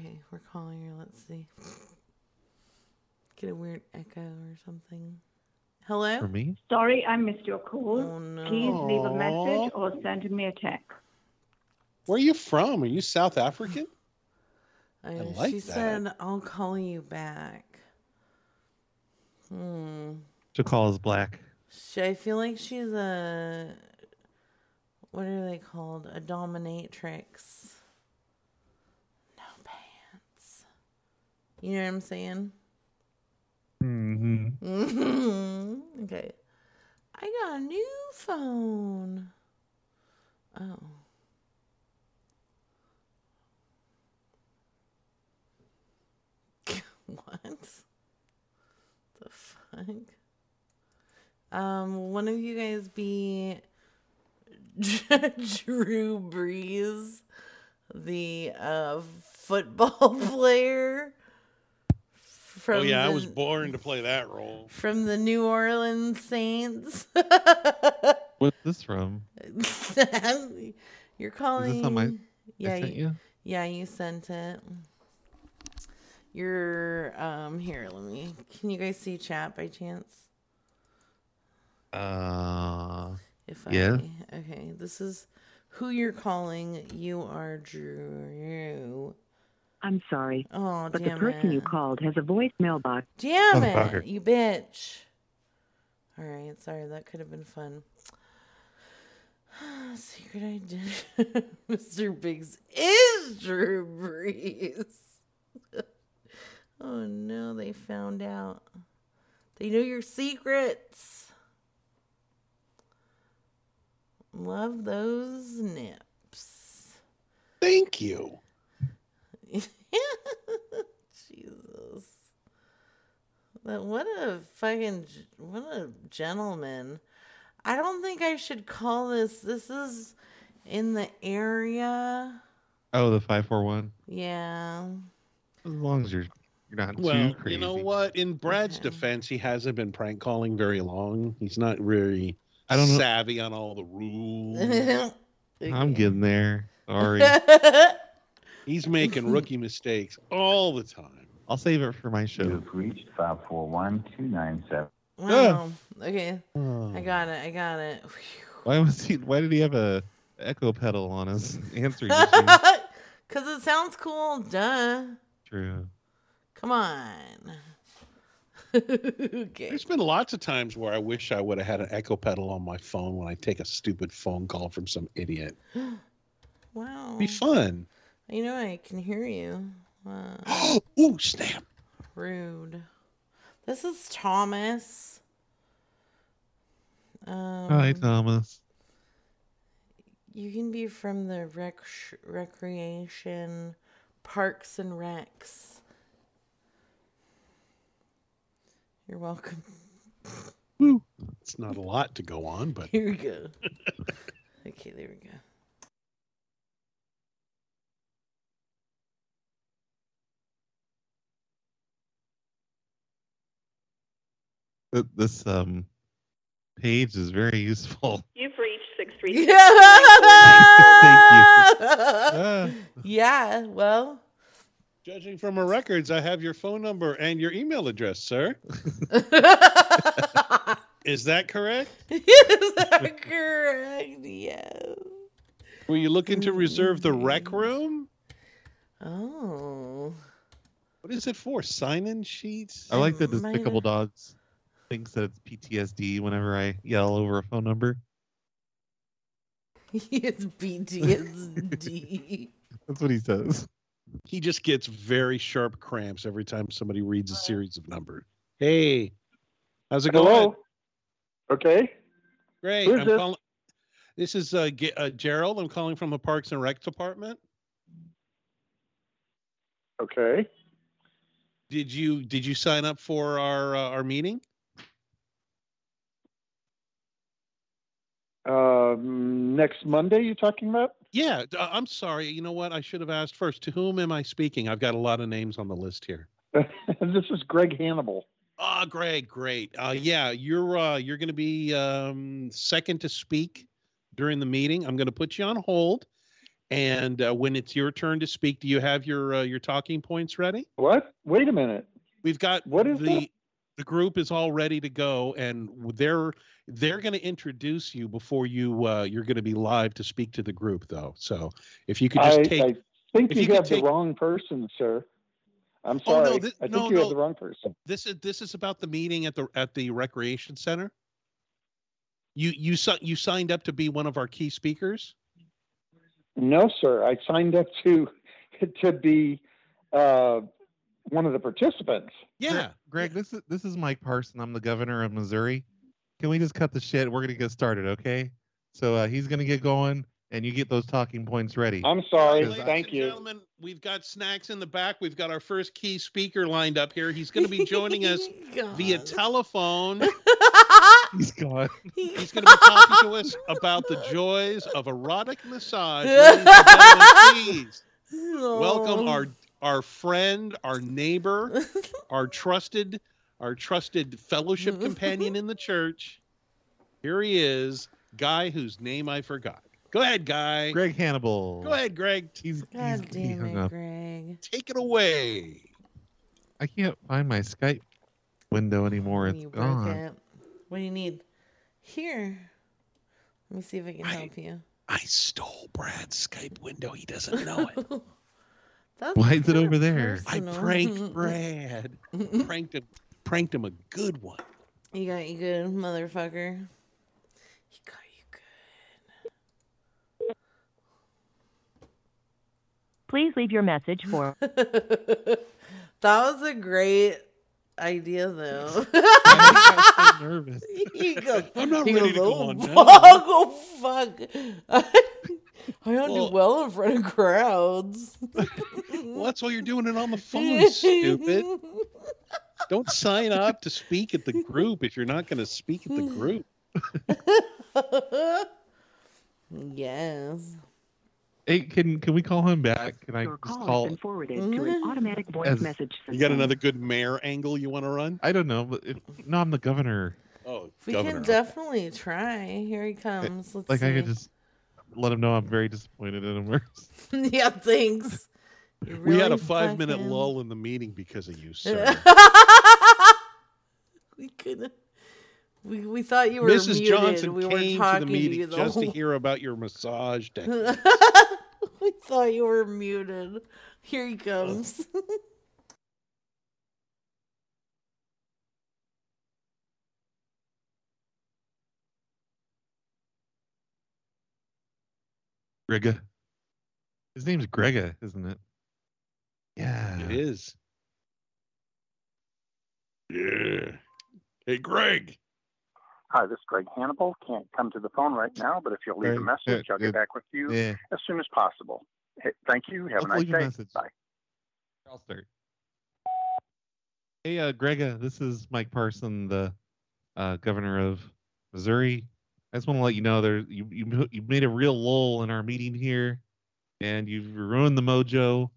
it. Okay, we're calling her. Let's see. Get a weird echo or something. Hello? For me? Sorry, I missed your call. Oh, no. Please leave a message or send me a text. Where are you from? Are you South African? I, like she that. said, I'll call you back. Hmm. To call us black. She, I feel like she's a. What are they called? A dominatrix. No pants. You know what I'm saying? Mm-hmm. okay. I got a new phone. Oh. what? The fuck? Um, one of you guys be Drew Brees, the uh, football player. From oh yeah, I was born to play that role. from the New Orleans Saints. What's this from? You're calling. on my- I yeah, sent you? yeah, you sent it. You're um here. Let me. Can you guys see chat by chance? Uh, If I, yeah. Okay, this is who you're calling. You are Drew I'm sorry, Oh, but the damn person you called has a voicemail box. Damn Motherfucker. it, you bitch. All right, sorry, that could have been fun. Secret identity. Mr. Biggs is Drew Brees. oh no, they found out. They know your secrets. Love those nips. Thank you. Jesus. But what a fucking what a gentleman. I don't think I should call this. This is in the area. Oh, the five four one. Yeah. As long as you're you're not Well, too crazy. you know what? In Brad's defense, he hasn't been prank calling very long. He's not very I don't know- savvy on all the rules. I'm getting there. Sorry. He's making rookie mistakes all the time. I'll save it for my show. You've reached 541-297. Wow. Okay. Oh. I got it. I got it. Why was he? Why did he have a echo pedal on his answering machine? Cause it sounds cool. Duh. True. Come on. okay. There's been lots of times where I wish I would have had an echo pedal on my phone when I take a stupid phone call from some idiot. Wow. Be fun. You know I can hear you. Wow. Ooh, snap. Rude. This is Thomas. Um, Hi, Thomas. You can be from the rec- recreation parks and recs. You're welcome. Woo. It's not a lot to go on, but Here we go. okay, there we go. This um page is very useful. You've reached six three. Yeah. Thank you. yeah, well, judging from our records, I have your phone number and your email address, sir. Is that correct? is that correct? Yes. Were you looking to reserve the rec room? Oh. What is it for? Sign-in sheets? I like the Despicable Dogs thinks that it's PTSD whenever I yell over a phone number. It's PTSD. That's what he says. He just gets very sharp cramps every time somebody reads a series of numbers. Hey, how's it going? Okay. Great. Who's I'm this? calling. This is uh, Ge- uh, Gerald. I'm calling from the Parks and Rec department. Okay. Did you did you sign up for our uh, our meeting? Um, next Monday, you're talking about? Yeah. uh, I'm sorry. You know what? I should have asked first. To whom am I speaking? I've got a lot of names on the list here. this is Greg Hannibal. Ah, Greg, great. Uh, yeah, you're uh, you're going to be um, second to speak during the meeting. I'm going to put you on hold, and uh, when it's your turn to speak, do you have your uh, your talking points ready? What? Wait a minute. We've got What is the that? The group is all ready to go, and they're they're going to introduce you before you uh, you're going to be live to speak to the group, though. So if you could just I, take, I think you, you have take- the wrong person, sir. I'm Oh, sorry. no, thi- I think no, you no. have the wrong person. this is this is about the meeting at the at the recreation center. You you you signed up to be one of our key speakers. No, sir. I signed up to to be uh, one of the participants. Yeah, Greg, this is this is Mike Parson. I'm the governor of Missouri. Can we just cut the shit? We're gonna get started, okay? So uh, he's gonna get going, and you get those talking points ready. I'm sorry. Ladies Thank and you. Gentlemen, we've got snacks in the back. We've got our first key speaker lined up here. He's going to be joining us via telephone. He's gone. He's going to be talking to us about the joys of erotic massage. Ladies and gentlemen, please welcome our our friend, our neighbor, our trusted, our trusted fellowship companion in the church. Here he is, guy whose name I forgot. Go ahead, guy. Greg Hannibal. Go ahead, Greg. He's, God he damn hung it, up. Greg. Take it away. I can't find my Skype window anymore. It's You broke gone. it. What do you need? Here. Let me see if I can help you. I stole Brad's Skype window. He doesn't know it. That's Why is it over there? I personal. pranked Brad. pranked him. Pranked him a good one. You got you good, motherfucker. He got you good. Please leave your message for. that was a great idea, though. nervous. he goes, I'm not he ready goes, to go oh, on now." fuck, oh fuck. I don't Well- do well in front of crowds. Well, that's why you're doing it on the phone, stupid. Don't sign up to speak at the group if you're not going to speak at the group. yes. Hey, can can we call him back? Can I Your just call has call? been forwarded to an automatic voice As- message You got another good mayor angle you want to run? I don't know, but if, no, I'm the governor. Oh, We governor. can definitely try. Here he eh, comes. Let's like see. I could just let him know I'm very disappointed in him. yeah, thanks. You we had a five minute fucking- lull in the meeting because of you, sir. we couldn't. We, we thought you were Mrs. muted. Johnson we came were to the talking to, meeting you the just to hear about your massage technique. we thought you were muted. Here he comes. Uh, Grega. His name's Grega, isn't it? Yeah. It is. Yeah. Hey, Greg. Hi, this is Greg Hannibal. Can't come to the phone right now, but if you'll leave a message, uh, I'll get uh, back with you yeah. as soon as possible. Hey, thank you. Have I'll a nice day. message. Bye. I'll start. Hey, uh, Grega, this is Mike Parson, the uh, governor of Missouri. I just want to let you know there you you you made a real lull in our meeting here, and you've ruined the mojo.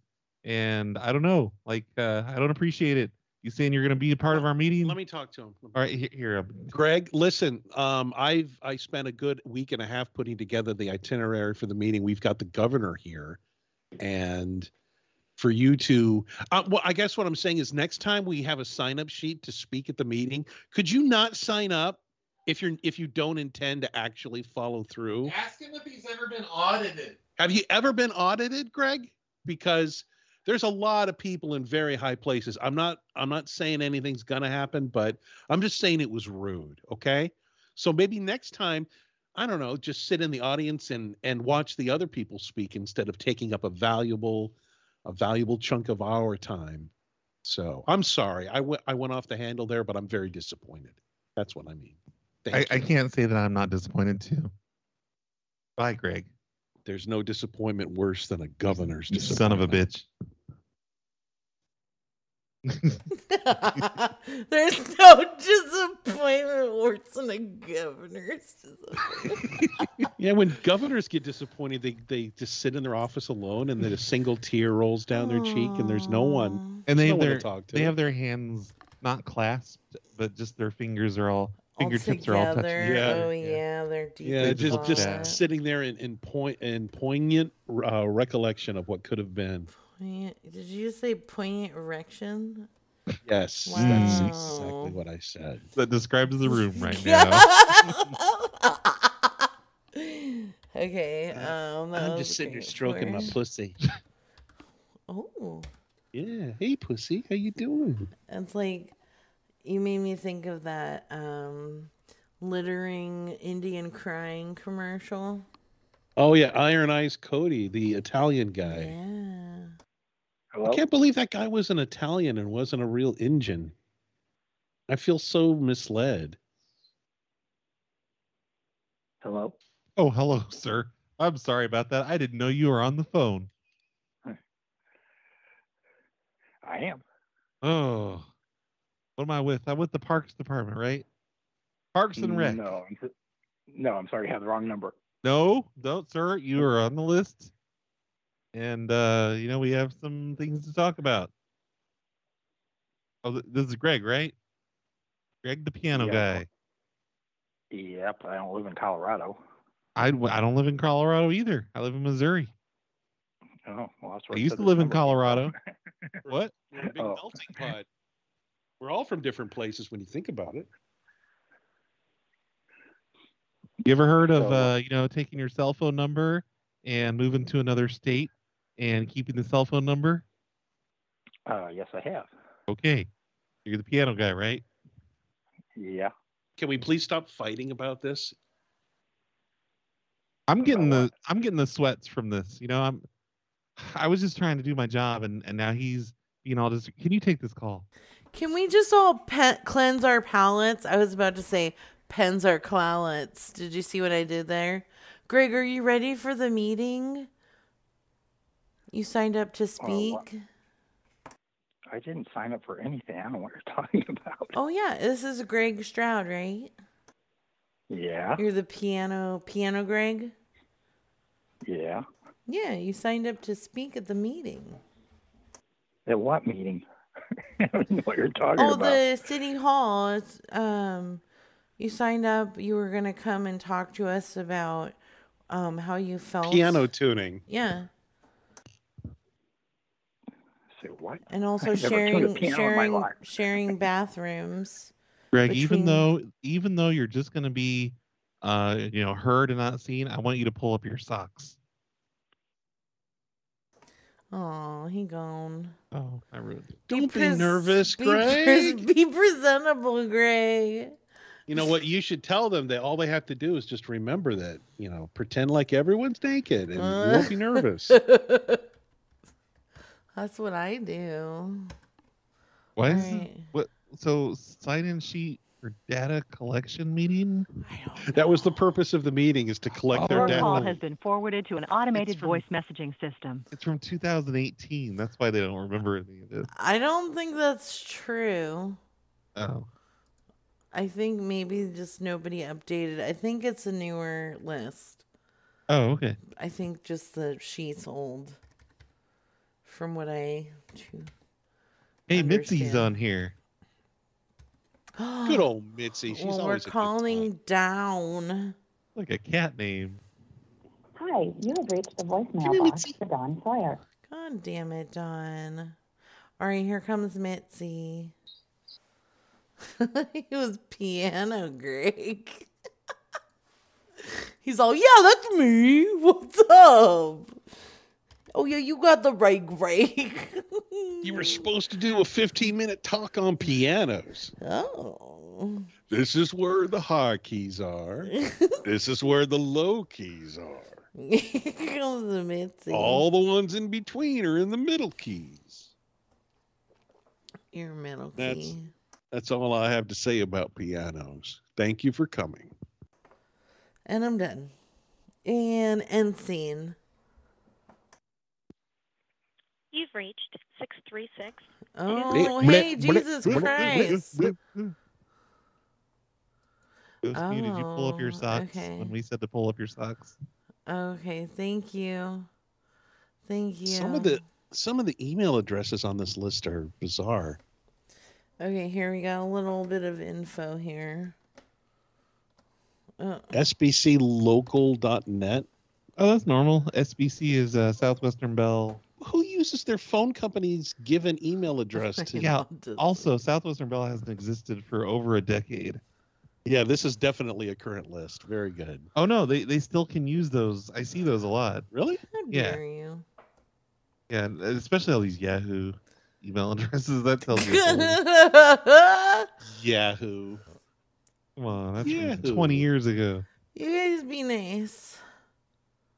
And I don't know, like uh, I don't appreciate it. You saying you're going to be a part of our meeting? Let me talk to him. All right, here. here Greg, listen, um, I've I spent a good week and a half putting together the itinerary for the meeting. We've got the governor here, and for you to, uh, well, I guess what I'm saying is next time we have a sign up sheet to speak at the meeting, could you not sign up if you're if you don't intend to actually follow through? Ask him if he's ever been audited. Have you ever been audited, Greg? Because there's a lot of people in very high places. I'm not I'm not saying anything's gonna happen, but I'm just saying it was rude. Okay. So maybe next time, I don't know, just sit in the audience and and watch the other people speak instead of taking up a valuable a valuable chunk of our time. So I'm sorry. I went I went off the handle there, but I'm very disappointed. That's what I mean. I, I can't say that I'm not disappointed too. Bye, Greg. There's no disappointment worse than a governor's You son of a bitch. There's no disappointment worse than a governor's disappointment. Yeah, when governors get disappointed, they they just sit in their office alone, and then a single tear rolls down their cheek, and there's no one. and they no have one to their talk to. they have their hands not clasped, but just their fingers are all All fingertips are all touching. Yeah. Oh yeah, they're deep. yeah, in just just thought. sitting there in in point in poignant uh, recollection of what could have been. Poignant- Did you say poignant erection? Yes, that's exactly what I said. That describes the room right now. okay. Um, I'm just sitting here great stroking my pussy. Oh, Yeah, hey pussy, how you doing? it's like you made me think of that um, littering Indian crying commercial. Oh yeah, Iron Eyes Cody, the Italian guy. Yeah. Hello? I can't believe that guy was an Italian and wasn't a real Indian. I feel so misled. Hello. Oh, hello, sir. I'm sorry about that. I didn't know you were on the phone. I am. Oh, what am I with? I'm with the Parks Department, right? Parks and Rec. No, I'm, no, I'm sorry. I have the wrong number. No, no, sir. You are on the list, and uh, you know we have some things to talk about. Oh, this is Greg, right? Greg, the piano Yeah. guy. Yep. I don't live in Colorado. I I don't live in Colorado either. I live in Missouri. Oh, well, that's I where it used to live in Colorado. What? We're a big Oh. melting pot. We're all from different places when you think about it. You ever heard of uh, you know taking your cell phone number and moving to another state and keeping the cell phone number? Uh, yes, I have. Okay. You're the piano guy, right? Yeah. Can we please stop fighting about this? I'm getting the I'm getting the sweats from this. You know, I'm I was just trying to do my job and, and now he's being all just can you take this call? Can we just all pe- cleanse our palates? I was about to say pens our palates. Did you see what I did there? Greg, are you ready for the meeting? You signed up to uh, speak. I didn't sign up for anything. I don't know what you're talking about. Oh yeah, this is Greg Stroud, right? Yeah. You're the piano piano Greg? Yeah. Yeah, you signed up to speak at the meeting. At what meeting? I don't know what you're talking Oh, about. the city hall. It's, um, you signed up. You were gonna come and talk to us about um how you felt. Piano tuning. Yeah, Say what? and also I've never tuned a sharing piano in my sharing sharing bathrooms. Greg, even though even though you're just gonna be uh you know heard and not seen, I want you to pull up your socks. Oh, he gone. Oh, I ruined it. Don't be pres- nervous, be pres- Greg. be presentable, Greg. You know what? You should tell them that all they have to do is just remember that, you know, pretend like everyone's naked and you won't be nervous. That's what I do. Why is Alright. it, what so sign in sheet for data collection meeting? That was the purpose of the meeting is to collect their Your data. call has been forwarded to an automated voice messaging system. It's from 2018. That's why they don't remember any of this. I don't think that's true. Oh. I think maybe just nobody updated. I think it's a newer list. Oh, okay. I think just the sheet's old. From what I to Hey, Mitzi's on here. Good old Mitzi. She's well, we're always a good calling down. Like a cat name. Hi, you have reached the voicemail box for Don Sawyer. God damn it, Don. All right, here comes Mitzi. he was piano Greg. He's all, yeah, that's me. What's up? Oh yeah, you got the right Greg. You were supposed to do a 15 minute talk on pianos. Oh. This is where the high keys are. this is where the low keys are. Here comes the Mitzi. All the ones in between are in the middle keys. Your middle key. That's that's all I have to say about pianos. Thank you for coming. And I'm done. And end scene. You've reached 636. Oh, hey, Jesus Christ. Ghost Mew, did you pull up your Oh, socks okay. when we said to pull up your socks? Okay, thank you. Thank you. Some of the some of the email addresses on this list are bizarre. Okay, here we got a little bit of info here. Uh, SBCglobal.net. Oh, that's normal. SBC is uh, Southwestern Bell. Who uses their phone company's given email address to Yeah. Also, Southwestern Bell hasn't existed for over a decade. Yeah, this is definitely a current list. Very good. Oh no, they they still can use those. I see those a lot. Really? how Yeah. dare you? Yeah, especially all these Yahoo email addresses. That tells you. Yahoo. Come on, that's from Yahoo. 20 years ago. You guys be nice.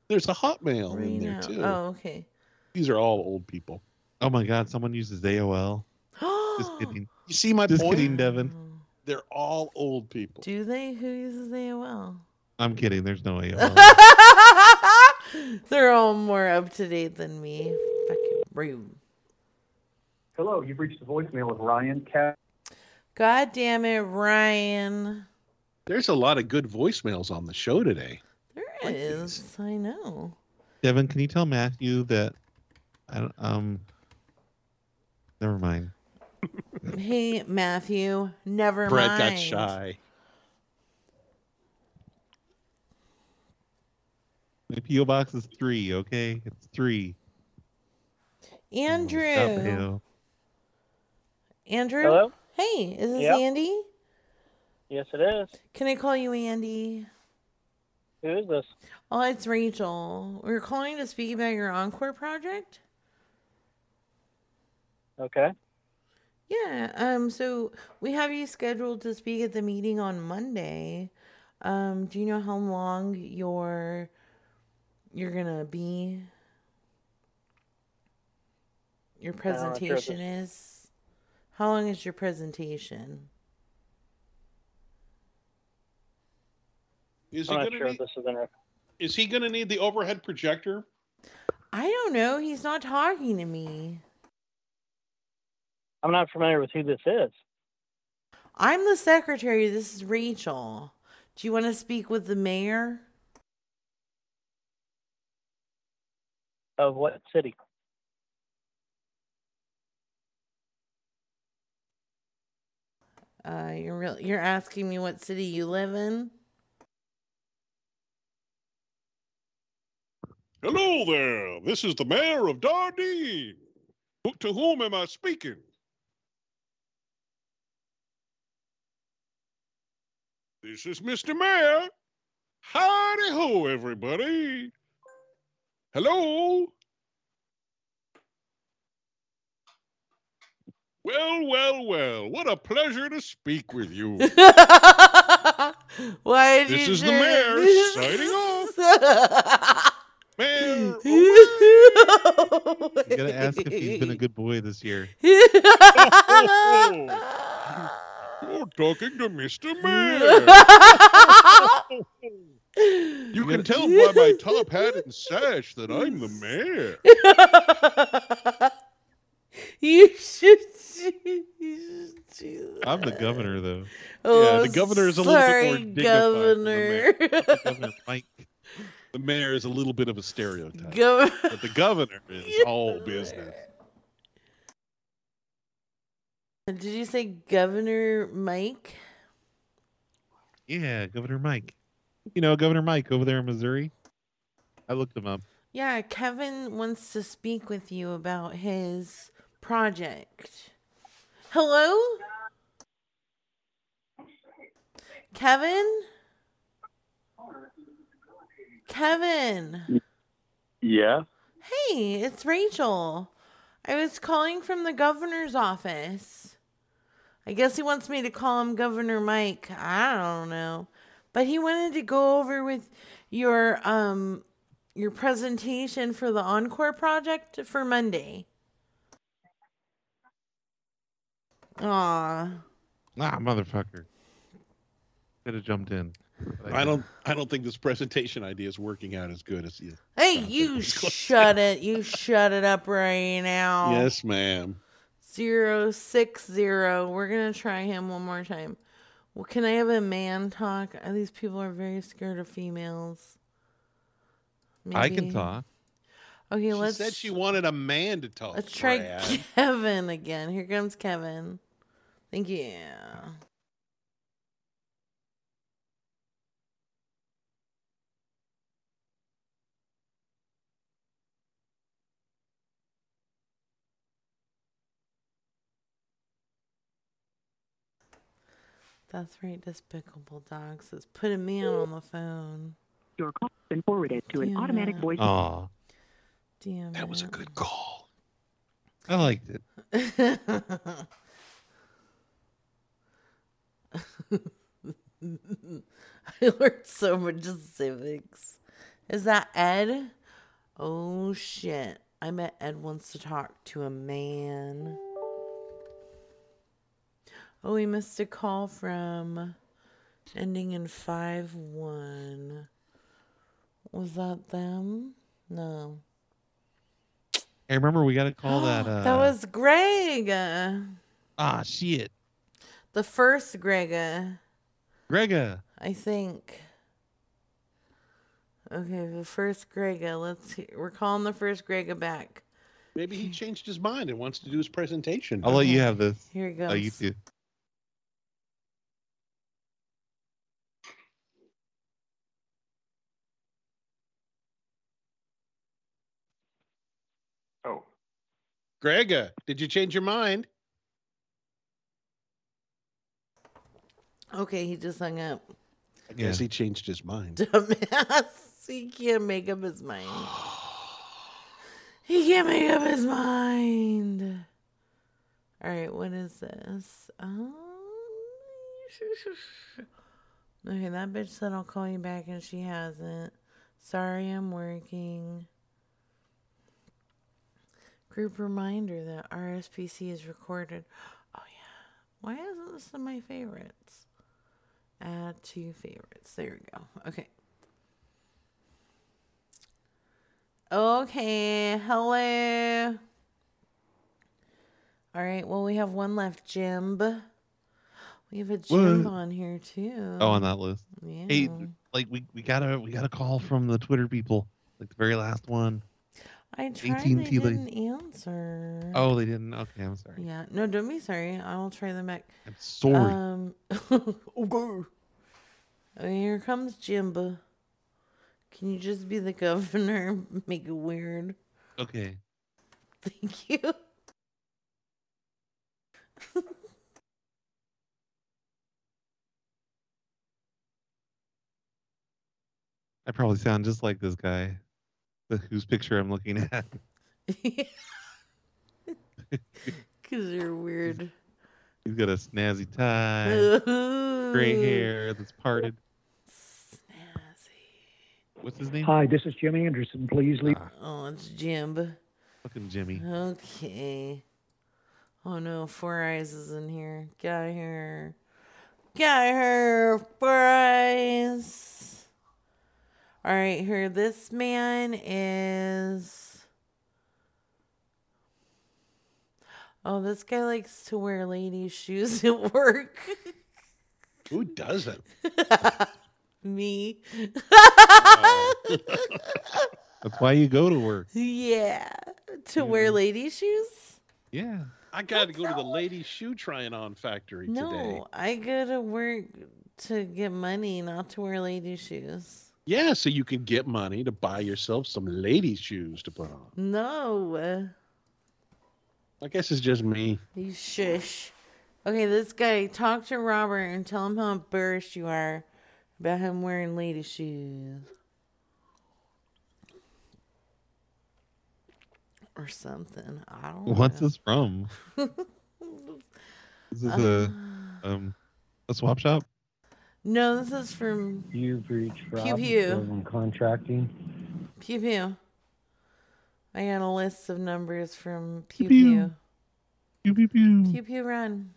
There's a Hotmail Right in there too. Oh, okay. These are all old people. Oh my God, someone uses AOL. Just kidding. You see my Just point? kidding, Devin. They're all old people. Do they? Who uses AOL? I'm kidding. There's no AOL. They're all more up to date than me. Fucking rude. Hello, you've reached the voicemail of Ryan Cat. God damn it, Ryan. There's a lot of good voicemails on the show today. There is. I know. Devin, can you tell Matthew that? I don't, um. Never mind. Hey, Matthew. Never Brett mind. Brett got shy. My PO box is three. Okay, it's three. Andrew. Stop AOL. Andrew. Hello? Hey, is this Yep. Andy? Yes, it is. Can I call you Andy? Who is this? Oh, it's Rachel. We're calling to speak about your Encore project. Okay. Yeah. Um. So we have you scheduled to speak at the meeting on Monday. Um. Do you know how long your you're gonna be? Your I'm sure presentation is. How long is your presentation? Is he I'm not gonna sure need, this is in. is he gonna need the overhead projector? I don't know. He's not talking to me. I'm not familiar with who this is. I'm the secretary. This is Rachel. Do you want to speak with the mayor? Of what city? Uh, you're real. You're asking me what city you live in. Hello there. This is the mayor of Dardine. To whom am I speaking? This is Mr. Mayor. Howdy ho, everybody. Hello. Well, well, well. What a pleasure to speak with you. Why did This you is the mayor this? signing off. Mayor. You gotta ask if he's been a good boy this year. Oh, oh, oh. You're talking to Mr. Mayor. you can tell by my top hat and sash that I'm the mayor. you should. you should- I'm the governor, though. Oh, yeah, the governor is a little bit more dignified than the mayor. governor. Governor Mike. The mayor is a little bit of a stereotype, Gov- but the governor is all business. Did you say Governor Mike? Yeah, Governor Mike. You know, Governor Mike over there in Missouri. I looked him up. Yeah, Kevin wants to speak with you about his project. Hello? Kevin? Kevin. Yeah. Hey, it's Rachel. I was calling from the governor's office. I guess he wants me to call him Governor Mike. I don't know. But he wanted to go over with your um your presentation for the Encore project for Monday. Aw. Ah, motherfucker. Could have jumped in. I don't. I don't think this presentation idea is working out as good as you. Hey, you shut it. You shut it up right now. Yes, ma'am. Zero six zero. We're gonna try him one more time. Well, can I have a man talk? Uh, These people are very scared of females. I can talk. Okay, She let's She said she wanted a man to talk. let's try Brad. Kevin again. Here comes Kevin. Thank you. That's right, Despicable Dog says put a man on the phone. Your call has been forwarded to an automatic it. voice. Aw, Damn That was a good call. I liked it. I learned so much civics. Is that Ed? Oh shit. I met Ed wants to talk to a man. Oh, we missed a call from ending in 5 1. Was that them? No. I remember we got to call that. Uh, that was Greg. ah shit, The first Grega. Grega. I think. Okay, the first Grega. Let's see. We're calling the first Grega back. Maybe he changed his mind and wants to do his presentation. I'll let you have this. Here he Oh, you goes. too. Oh, Grega, did you change your mind? Okay, he just hung up. I guess he changed his mind. Dumbass. He can't make up his mind. He can't make up his mind. All right, what is this? Um, okay, that bitch said I'll call you back and she hasn't. Sorry, I'm working. Group reminder that RSPC is recorded. Oh, yeah. Why isn't this in my favorites? Add to favorites. There we go. Okay. Okay. Hello. All right. Well, we have one left, Jim. We have a Jim What? on here too. Oh, on that list. Yeah. Hey, like we, we got a we got a call from the Twitter people, like the very last one. I tried. AT&T they didn't answer. Oh, they didn't. Okay, I'm sorry. Yeah. No, don't be sorry. I will try them back. I'm sorry. Um. okay. Okay, here comes Jimba. Can you just be the governor? Make it weird. Okay. Thank you. I probably sound just like this guy, the, whose picture I'm looking at. Cause you're weird. He's got a snazzy tie, gray hair that's parted. Snazzy. What's his name? Hi, this is Jim Anderson. Please leave. Uh. Oh, it's Jim. Fucking Jimmy. Okay. Oh no, Four Eyes is in here. Got her. Got her. Four Eyes. All right, here. This man is. Oh, this guy likes to wear ladies' shoes at work. Who doesn't? Me. That's why you go to work. yeah. To wear ladies' shoes? Yeah. I got to go to the lady shoe trying on factory No, today. I go to work to get money, not to wear ladies' shoes. Yeah, so you can get money to buy yourself some lady shoes to put on. No. I guess it's just me. You shush. Okay, this guy, talk to Robert and tell him how embarrassed you are about him wearing lady shoes. Or something. I don't know. What's know. this from? Is this a um a swap shop? No, this is from You've reached Pew Rob Pew. Golden Contracting. Pew Pew. I got a list of numbers from Pew Pew. Pew. Pew pew pew. Pew Pew Run.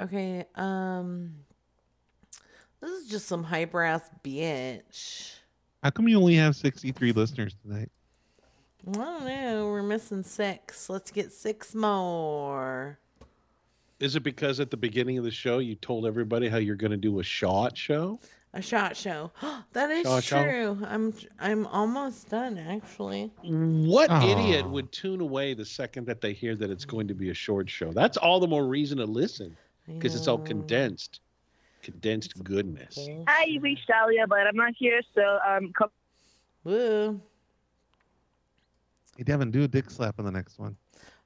Okay, um. This is just some hyper ass bitch. How come you only have 63 listeners tonight? I don't know. We're missing six. Let's get six more. Is it because at the beginning of the show you told everybody how you're going to do a shot show? A shot show. that is Shot show? true. I'm I'm almost done actually. What Aw. idiot would tune away the second that they hear that it's going to be a short show? That's all the more reason to listen because it's all condensed, condensed goodness. Hi, you reached Dahlia, but I'm not here, so um, come. Woo. Hey, Devin, do a dick slap in the next one.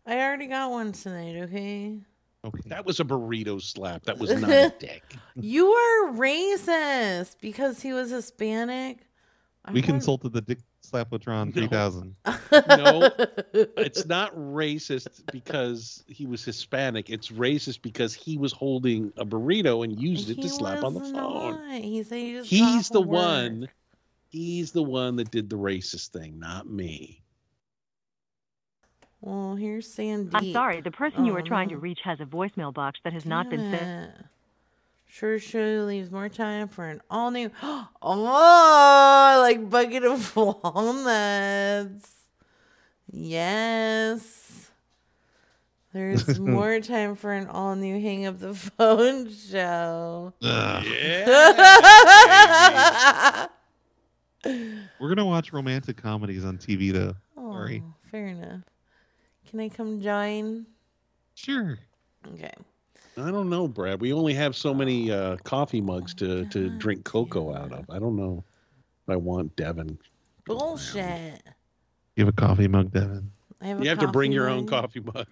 I already got one tonight, okay? Okay. That was a burrito slap. That was not a dick. You are racist because he was Hispanic. I We consulted the Dick Slapotron 3000. No, it's not racist because he was Hispanic. It's racist because he was holding a burrito and used it He to slap on the phone. not. He said he just He's the work. one. He's the one that did the racist thing, not me. Well, here's Sandy. I'm sorry, the person you were Oh, trying no. to reach has a voicemail box that has not been sent. Sure, sure leaves more time for an all new. Oh, like bucket of walnuts. Yes. There's more time for an all new hang up the phone show. Yeah. We're gonna watch romantic comedies on TV though. Sorry. Oh, fair enough. Can I come join? Sure. Okay. I don't know, Brad. We only have so many uh, coffee mugs to, to drink cocoa out of. I don't know if I want Devin. Bullshit. You have a coffee mug, Devin. I have a You have to bring coffee your own coffee mug.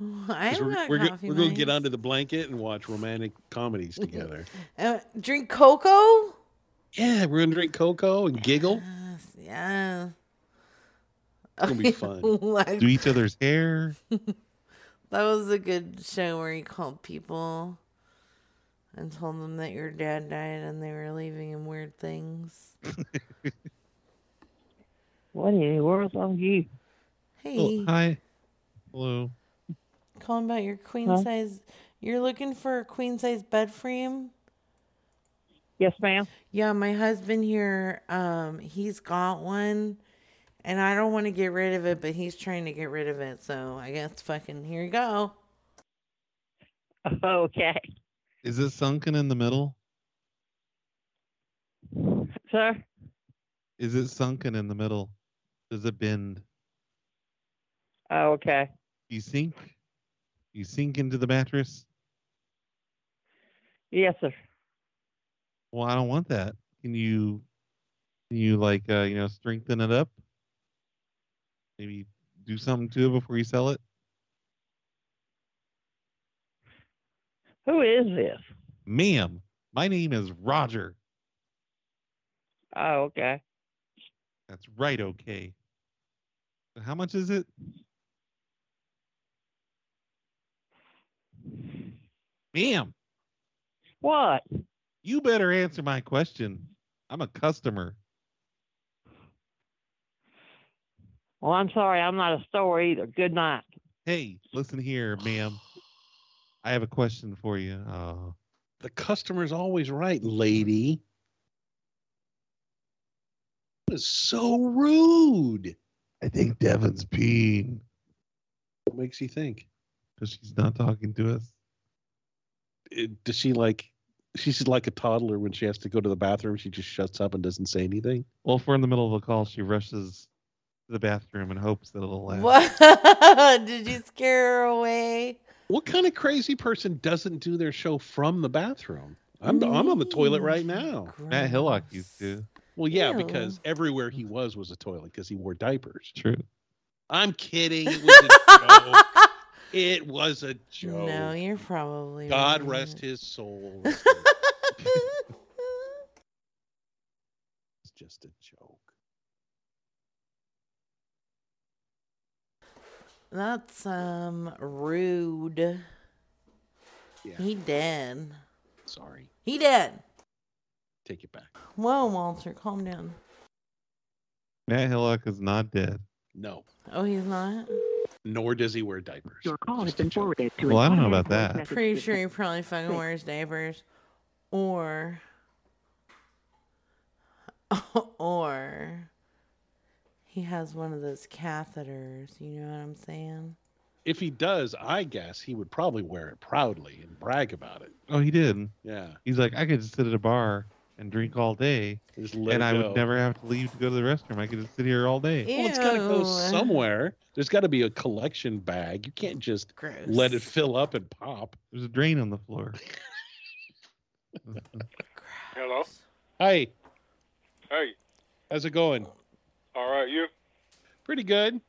I 'Cause don't we're we're, go- we're going to get mugs. under the blanket and watch romantic comedies together. Uh, drink cocoa? yeah, we're going to drink cocoa and giggle. Yeah. It's going to be fun. Like- Do each other's hair. That was a good show where you called people and told them that your dad died and they were leaving him weird things. What in the world's on you? Hey, Oh, hi. Hello. calling about your queen Huh? size. You're looking for a queen size bed frame? Yes, ma'am. Yeah, my husband here, um, he's got one, and I don't want to get rid of it, but he's trying to get rid of it. So I guess fucking here you go. Okay. Is it sunken in the middle? Sir? Is it sunken in the middle? Does it bend? Oh, okay. You sink? You sink into the mattress? Yes, sir. Well, I don't want that. Can you can you like uh, you know, strengthen it up? Maybe do something to it before you sell it? Who is this? Ma'am, my name is Roger. Oh, okay. That's right, okay. How much is it? Ma'am, What? you better answer my question. I'm a customer. Well, I'm sorry. I'm not a store either. Good night. Hey, listen here, ma'am. I have a question for you. Uh, The customer's always right, lady. That is so rude. I think Devin's peeing What makes you think? because she's not talking to us. It- does she like? She's like a toddler when she has to go to the bathroom. She just shuts up and doesn't say anything. Well, if we're in the middle of a call, she rushes to the bathroom and hopes that it'll last. What? Did you scare her away? What kind of crazy person doesn't do their show from the bathroom? I'm I'm on the toilet right now. Matt Hillock used to. Well, yeah, Ew. because everywhere he was was a toilet because he wore diapers. True. I'm kidding. It was a joke. It was a joke. No, you're probably God right. rest his soul. it's just a joke. That's um rude. Yeah. He dead. Sorry. He dead. Take it back. Whoa, Walter, calm down. Matt Hillock is not dead. No. Oh, he's not. Nor does he wear diapers. Your call has been forwarded to Well, I don't know about that. Pretty sure he probably fucking wears diapers, or or he has one of those catheters. You know what I'm saying? If he does, I guess he would probably wear it proudly and brag about it. Oh, he did. Yeah. He's like, I could just sit at a bar and drink all day, Just and I go. would never have to leave to go to the restroom. I could just sit here all day. Well, it's got to go somewhere. There's got to be a collection bag. You can't just let it fill up and pop. There's a drain on the floor. Hello. Hi, Hey. how's it going? All right. You? Pretty good.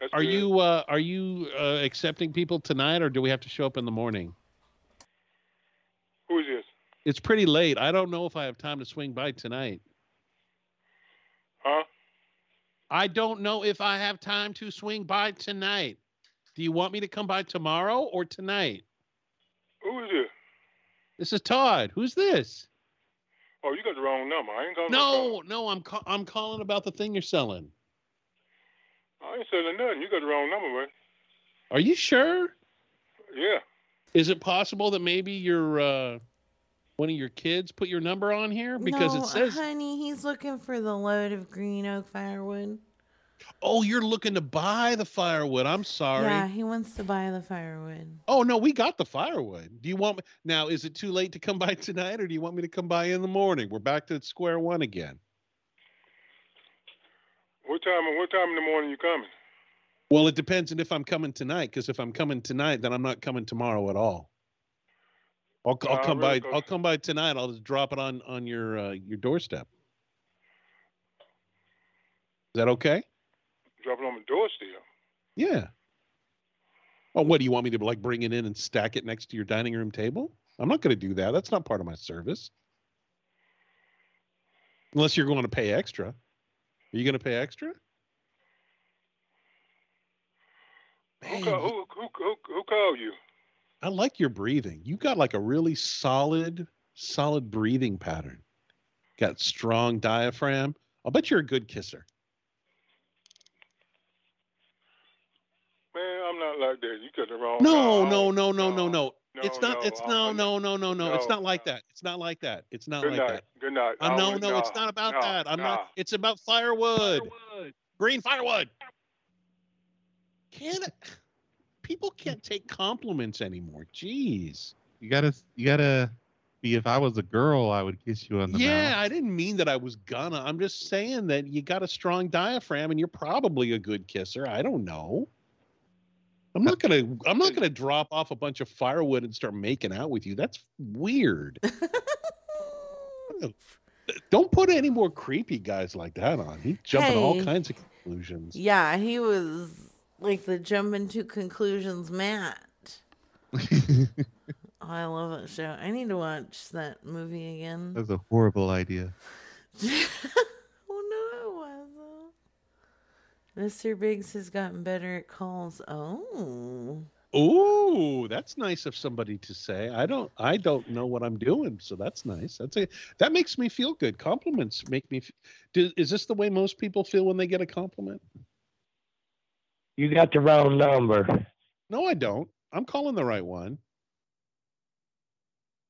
That's Are good. you uh, are you uh, accepting people tonight, or do we have to show up in the morning? Who is this? It's pretty late. I don't know if I have time to swing by tonight. Huh? I don't know if I have time to swing by tonight. Do you want me to come by tomorrow or tonight? Who is this? This is Todd. Who's this? Oh, you got the wrong number. I ain't calling. No, no, I'm ca- I'm calling about the thing you're selling. I ain't selling nothing. You got the wrong number, man. Are you sure? Yeah. Is it possible that maybe your uh, one of your kids put your number on here because no, it says, honey, he's looking for the load of green oak firewood. "Oh, you're looking to buy the firewood." I'm sorry. Yeah, he wants to buy the firewood. Oh no, we got the firewood. Do you want me now? Is it too late to come by tonight, or do you want me to come by in the morning? We're back to square one again. What time? What time in the morning you coming? Well, it depends on if I'm coming tonight. Because if I'm coming tonight, then I'm not coming tomorrow at all. I'll, I'll Uh, come really, by. 'cause- I'll come by tonight. I'll just drop it on on your uh, your doorstep. Is that okay? Drop it on my doorstep. Yeah. Oh, what do you want me to like bring it in and stack it next to your dining room table? I'm not going to do that. That's not part of my service. Unless you're going to pay extra. Are you going to pay extra? Who, call, who, who, who, who called you? I like your breathing. You got like a really solid, solid breathing pattern. Got strong diaphragm. I'll bet you're a good kisser. Man, I'm not like that. You got the wrong. No, guy. no, no, no, no, no. no, It's not. It's no, no, no, no, no. It's not like that. It's not like that. It's not like that. Good night. Uh, I no, no, it's not about that. I'm not. It's about firewood. Green firewood. Can't people can't take compliments anymore? Jeez. You gotta, you gotta be. If I was a girl, I would kiss you on the Yeah, mouth. I didn't mean that I was gonna. I'm just saying that you got a strong diaphragm and you're probably a good kisser. I don't know. I'm not gonna I'm not gonna drop off a bunch of firewood and start making out with you. That's weird. Uh, don't put any more creepy guys like that on. He's jumping all kinds of conclusions. Yeah, he was like the jumping to conclusions Matt. Oh, I love that show. I need to watch that movie again. That's a horrible idea. oh no, it wasn't. Mr. Biggs has gotten better at calls. Oh. Ooh, that's nice of somebody to say. I don't I don't know what I'm doing, so that's nice. That's a that makes me feel good. Compliments make me do, is this the way most people feel when they get a compliment? You got the wrong number. No, I don't. I'm calling the right one.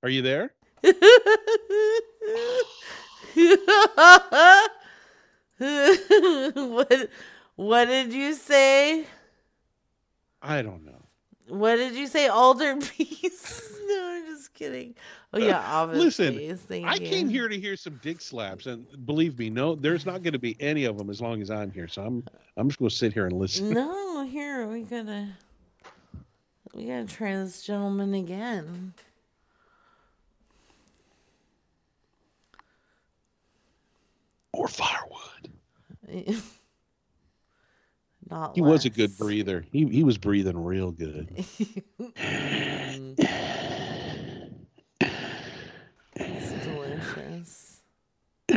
Are you there? what what did you say? I don't know. What did you say? Alder peace? no, I'm just kidding. Oh yeah, uh, office Listen. Thank I you. came here to hear some dick slaps, and believe me, no, there's not going to be any of them as long as I'm here. So I'm I'm just going to sit here and listen. No, here we gotta we gotta try this gentleman again. More firewood. Not He was a good breather. He he was breathing real good. It's delicious.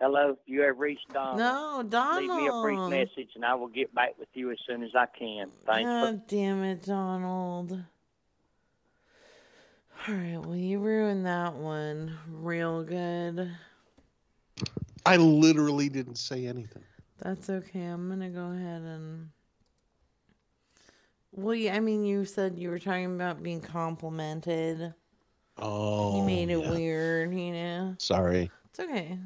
Hello, you have reached Donald. No, Donald. Leave me a brief message and I will get back with you as soon as I can. Thanks for God damn it, Donald. All right, well, you ruined that one real good. I literally didn't say anything. That's okay. I'm gonna go ahead and. Well, yeah, I mean, you said you were talking about being complimented. Oh, you made it yeah. weird, you know. Sorry. It's okay.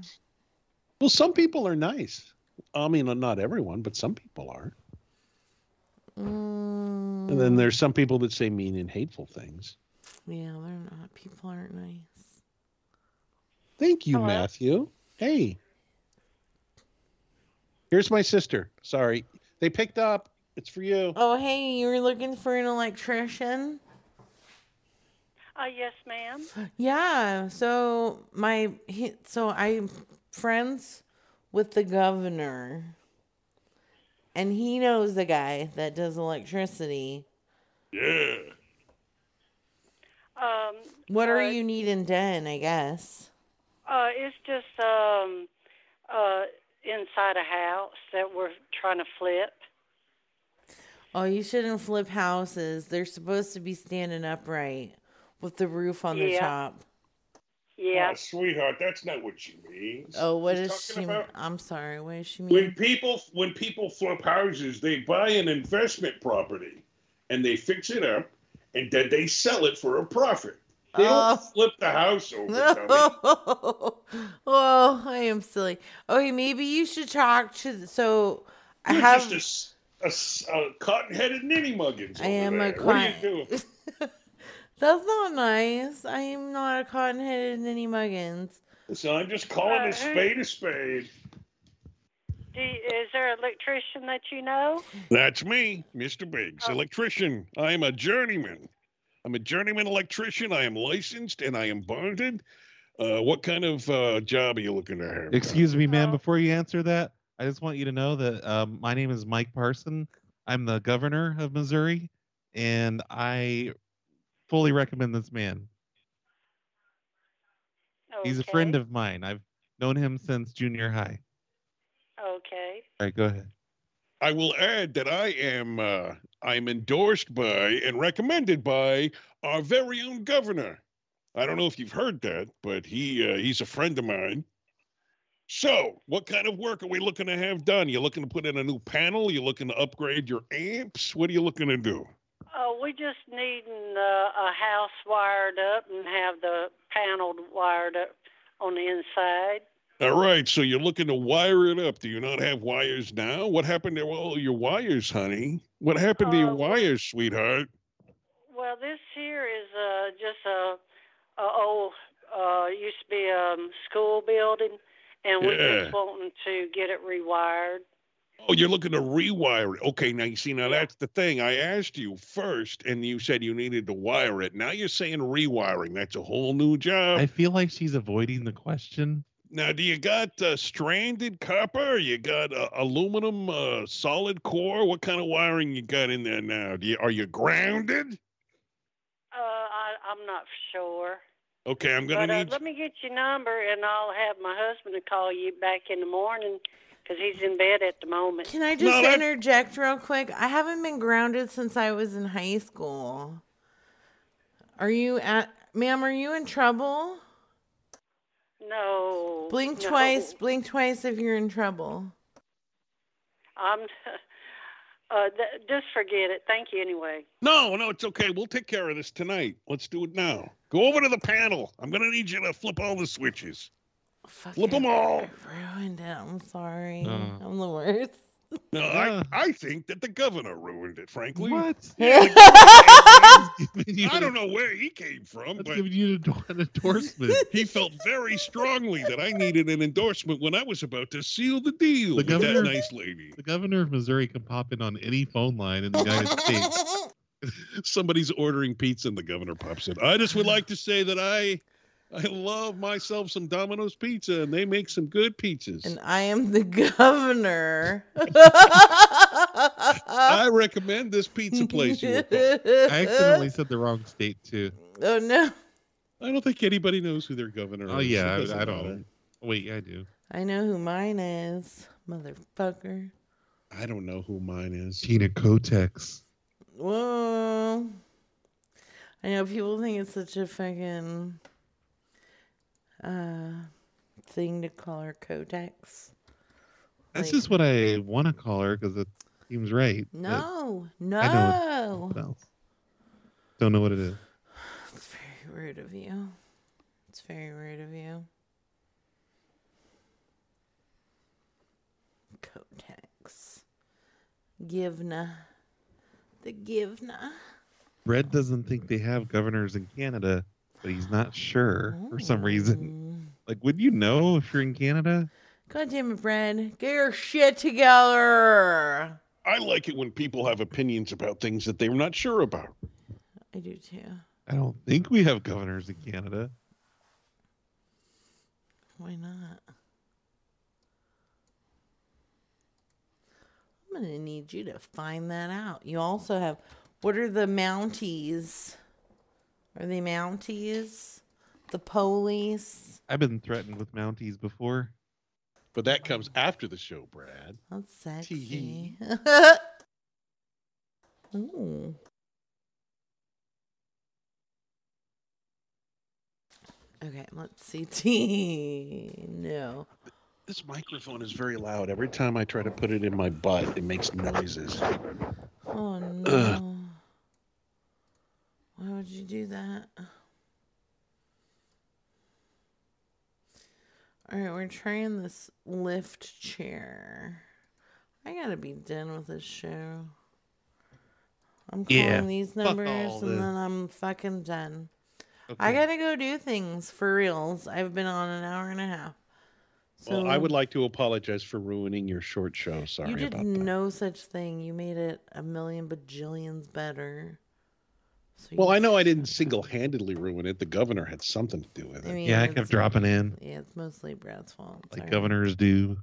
Well, some people are nice. I mean, not everyone, but some people are. Mm, And then there's some people that say mean and hateful things. yeah, they're not. People aren't nice. Thank you, Hello? Matthew. Hey. Here's my sister. Sorry. They picked up. It's for you. Oh, hey, you were looking for an electrician? Uh, yes, ma'am. Yeah. So my he, so I'm friends with the governor, and he knows the guy that does electricity. Yeah. Um, What are uh, you needing done? I guess. Uh, it's just um, uh, inside a house that we're trying to flip. Oh, you shouldn't flip houses. They're supposed to be standing upright with the roof on the Yeah. top. Yeah. Oh, sweetheart, that's not what she means. Oh, what She's does she? talking about I'm sorry. What does she when mean? people when people flip houses, they buy an investment property and they fix it up, and then they sell it for a profit. They Oh. don't flip the house over. dummy. oh, I am silly. Okay, maybe you should talk to. So I You're have. just a, s- a- a cotton-headed ninny muggins. I am over a there. What are you cotton- doing? That's not nice. I am not a cotton-headed ninny muggins. So I'm just calling Uh, a spade a spade. Do you, is there an electrician that you know? That's me, Mr. Biggs, electrician. I am a journeyman. I'm a journeyman electrician. I am licensed and I am bonded. Uh, what kind of uh, job are you looking to have? Excuse me, ma'am. Before you answer that, I just want you to know that um, my name is Mike Parson. I'm the governor of Missouri, and I fully recommend this man. He's a friend of mine. I've known him since junior high. Okay. All right, go ahead. I will add that I am uh, I'm endorsed by and recommended by our very own governor. I don't know if you've heard that, but he uh, he's a friend of mine. So, what kind of work are we looking to have done? You looking to put in a new panel? You looking to upgrade your amps? What are you looking to do? Oh, we just needing uh, a house wired up and have the panel wired up on the inside. All right, so you're looking to wire it up. Do you not have wires now? What happened to all your wires, honey? What happened to your wires, sweetheart? Well, this here is uh, just a, a old uh, used to be a um, school building, and we're Yeah. just wanting to get it rewired. Oh, you're looking to rewire it. Okay, now you see, now that's the thing. I asked you first, and you said you needed to wire it. Now you're saying rewiring. That's a whole new job. I feel like she's avoiding the question. Now, do you got uh, stranded copper? You got uh, aluminum uh, solid core? What kind of wiring you got in there now? Do you, are you grounded? Uh, I, I'm not sure. Okay, I'm gonna But uh, need. let me get your number, and I'll have my husband to call you back in the morning because he's in bed at the moment. Can I just interject real quick? I haven't been grounded since I was in high school. Are you at, ma'am? Are you in trouble? No. Blink no. twice. Blink twice if you're in trouble. I'm. Uh, th- just forget it. Thank you anyway. No, no, it's okay. We'll take care of this tonight. Let's do it now. Go over to the panel. I'm gonna need you to flip all the switches. Flip them all. Ruined it. I'm sorry. No. I'm the worst. No, I, I think that the governor ruined it, frankly. What? Yeah, the governor- I don't know where he came from, but giving you an endorsement. he felt very strongly that I needed an endorsement when I was about to seal the deal The with governor, that nice lady. the governor of Missouri can pop in on any phone line in the United States. Somebody's ordering pizza and the governor pops in. I just would like to say that I I love myself some Domino's pizza and they make some good pizzas. And I am the governor. I recommend this pizza place you. I accidentally said the wrong state too. Oh no. I don't think anybody knows who their governor Oh is. yeah, I, I don't. matter. Wait, I do. I know who mine is, motherfucker. I don't know who mine is. Tina Kotex. Whoa. I know people think it's such a fucking uh thing to call her Codex. That's Like- just what I want to call her because it seems right. No, I know it's no. else. Don't know what it is. It's very rude of you. It's very rude of you. Codex. Givna. The Givna. Brett doesn't think they have governors in Canada, but he's not sure for some reason. Oh. Like, would you know if you're in Canada? God damn it, Brad. Get your shit together. I like it when people have opinions about things that they're not sure about. I do too. I don't think we have governors in Canada. Why not? I'm gonna need you to find that out. You also have what are the Mounties? Are they Mounties? The police? I've been threatened with Mounties before. But that comes after the show, Brad. That's sexy. Ooh. Okay, let's see. T. No. This microphone is very loud. Every time I try to put it in my butt, it makes noises. Oh no. Why would you do that? All right, we're trying this lift chair. I gotta be done with this show. I'm calling Yeah, these numbers and this. then I'm fucking done. I gotta go do things for reals. I've been on an hour and a half. So well, I would like to apologize for ruining your short show. Sorry you did about that. no such thing. You made it a million bajillions better. So Well, I know I didn't single-handedly ruin it. The governor had something to do with it. I mean, Yeah, I kept dropping in Yeah, it's mostly Brad's fault. like Sorry. governors do.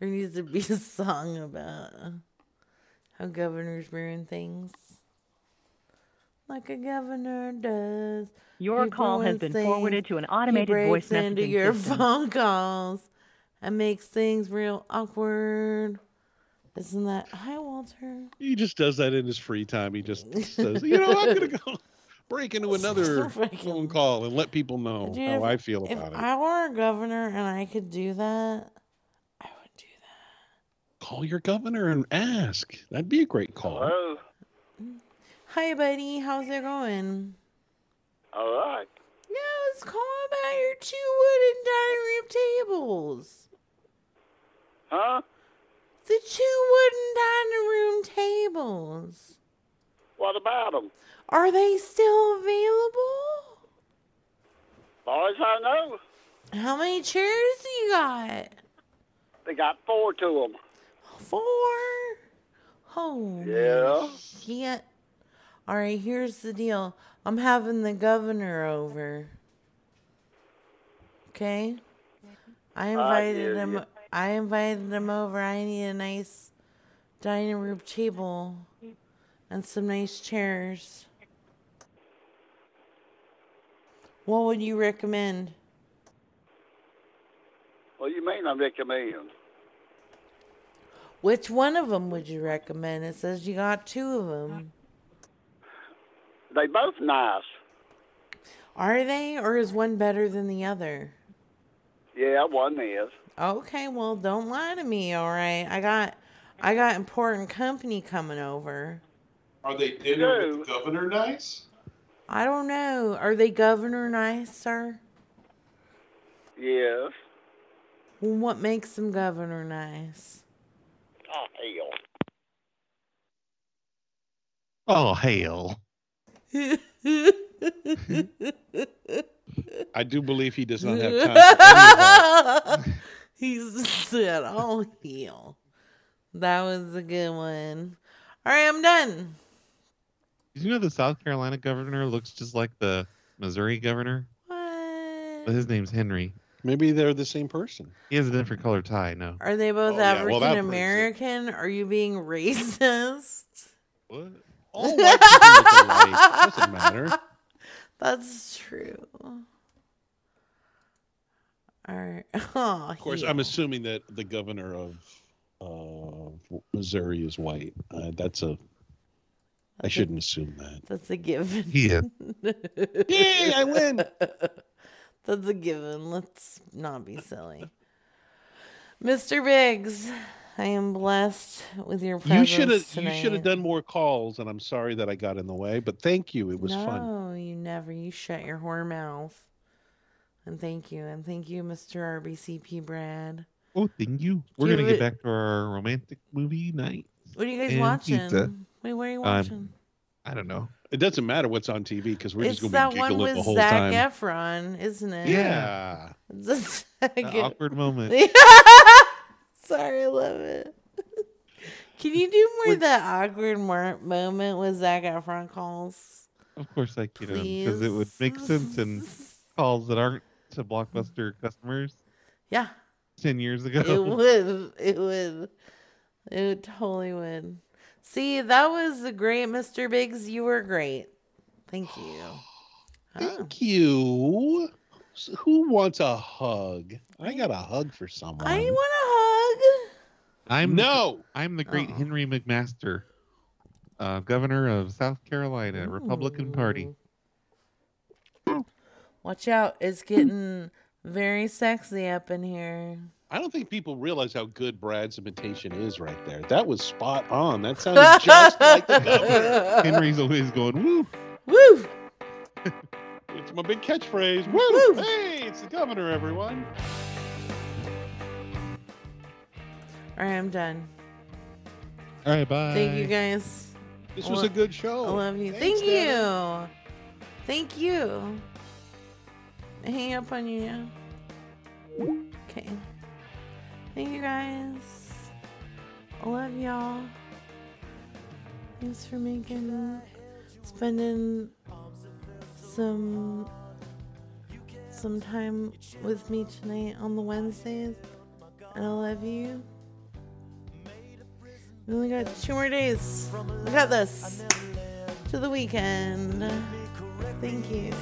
There needs to be a song about how governors ruin things. Like a governor does. Your He call has been things. forwarded to an He automated voice breaks into messaging your system. phone calls and makes things real awkward. Isn't that hi Walter? He just does that in his free time. He just says, you know, I'm gonna go break into another phone call and let people know Dude, how if- I feel if about it. I were a governor and I could do that, I would do that. Call your governor and ask. That'd be a great call. Hello. hi buddy, how's it going? All right. Yeah, let's call about your two wooden dining room tables. Huh? The two wooden dining room tables. What about them? Are they still available? Far as I know, How many chairs do you got? they got four to them. Four? Holy Yeah. shit. All right, here's the deal. I'm having the governor over. Okay? I invited hear him ya. I invited him over. I need a nice dining room table and some nice chairs. What would you recommend? Do you mean I recommend? Which one of them would you recommend? It says you got two of them. They both nice. Are they, or is one better than the other? Yeah, one is. Okay, well, don't lie to me. All right, I got, I got important company coming over. Are they dinner with governor nice? I don't know. Are they governor nice, sir? Yes. Well, what makes them governor nice? Oh, hell. Oh hell. I do believe he does not have time for any he said, "Oh hell." That was a good one. All right, I'm done. Did you know the South Carolina governor looks just like the Missouri governor? What? But his name's Henry. Maybe they're the same person. He has a different color tie. No. Are they both Oh, yeah, well, that African American? Are you being racist? What? All white people look alike. Doesn't matter. That's true. All right. Oh, Of course, I'm assuming that the governor of uh, Missouri is white. Uh, that's a. I shouldn't assume that. That's a given. Yeah. Yay, I win. That's a given. Let's not be silly. Mr. Biggs, I am blessed with your presence. You should have. You should have done more calls, and I'm sorry that I got in the way. But thank you. It was no, fun. No, you never. You shut your whore mouth. And thank you. And thank you, Mr. RBCP Brad. Oh, thank you. We're gonna it- get back to our romantic movie night. What are you guys watching? pizza. Wait, what are you Um, watching? I don't know. It doesn't matter what's on TV because we're it's just that going to be one giggling with the whole Zac time. Efron, isn't it? Yeah. It's a Zac awkward moment. Sorry, I love it. Can you do more of that awkward mar- moment with Zac Efron calls? Of course I can, because it would make sense in calls that aren't to blockbuster customers. Yeah. Ten years ago. It would. It would. It would totally would. See, that was a great Mr. Biggs. You were great. Thank you. Thank you. Who wants a hug? I got a hug for someone. I want a hug. I'm no. I'm the great Oh. Henry McMaster, uh, governor of South Carolina, Republican Party. Watch out. It's getting very sexy up in here. I don't think people realize how good Brad's imitation is right there. That was spot on. That sounded just like the governor. Henry's always going woo. Woo! It's my big catchphrase. Woo! Hey, it's the governor, everyone. All right, I'm done. All right, bye. Thank you guys. This was a good show. I love you. Thanks, Thank you. Thank you. Hang up on you now. Okay. Thank you guys. I love y'all. Thanks for making spending some some time with me tonight on the Wednesdays. And I love you. We only got two more days. We got this. To the weekend. Thank you.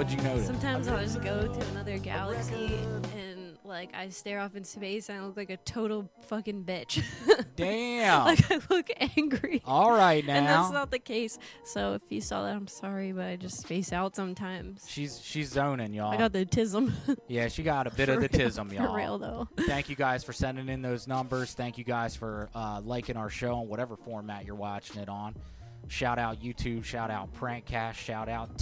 What'd you notice? Sometimes I'll just go to another galaxy and like I stare off in space and I look like a total fucking bitch. Damn. like I look angry. All right now. And that's not the case. So if you saw that, I'm sorry, but I just space out sometimes. She's she's zoning, y'all. I got the tism. Yeah, she got a bit For of the real, tism, y'all. real, though. Thank you guys for sending in those numbers. Thank you guys for uh, liking our show on whatever format you're watching it on. Shout out YouTube. Shout out Prankcast. Shout out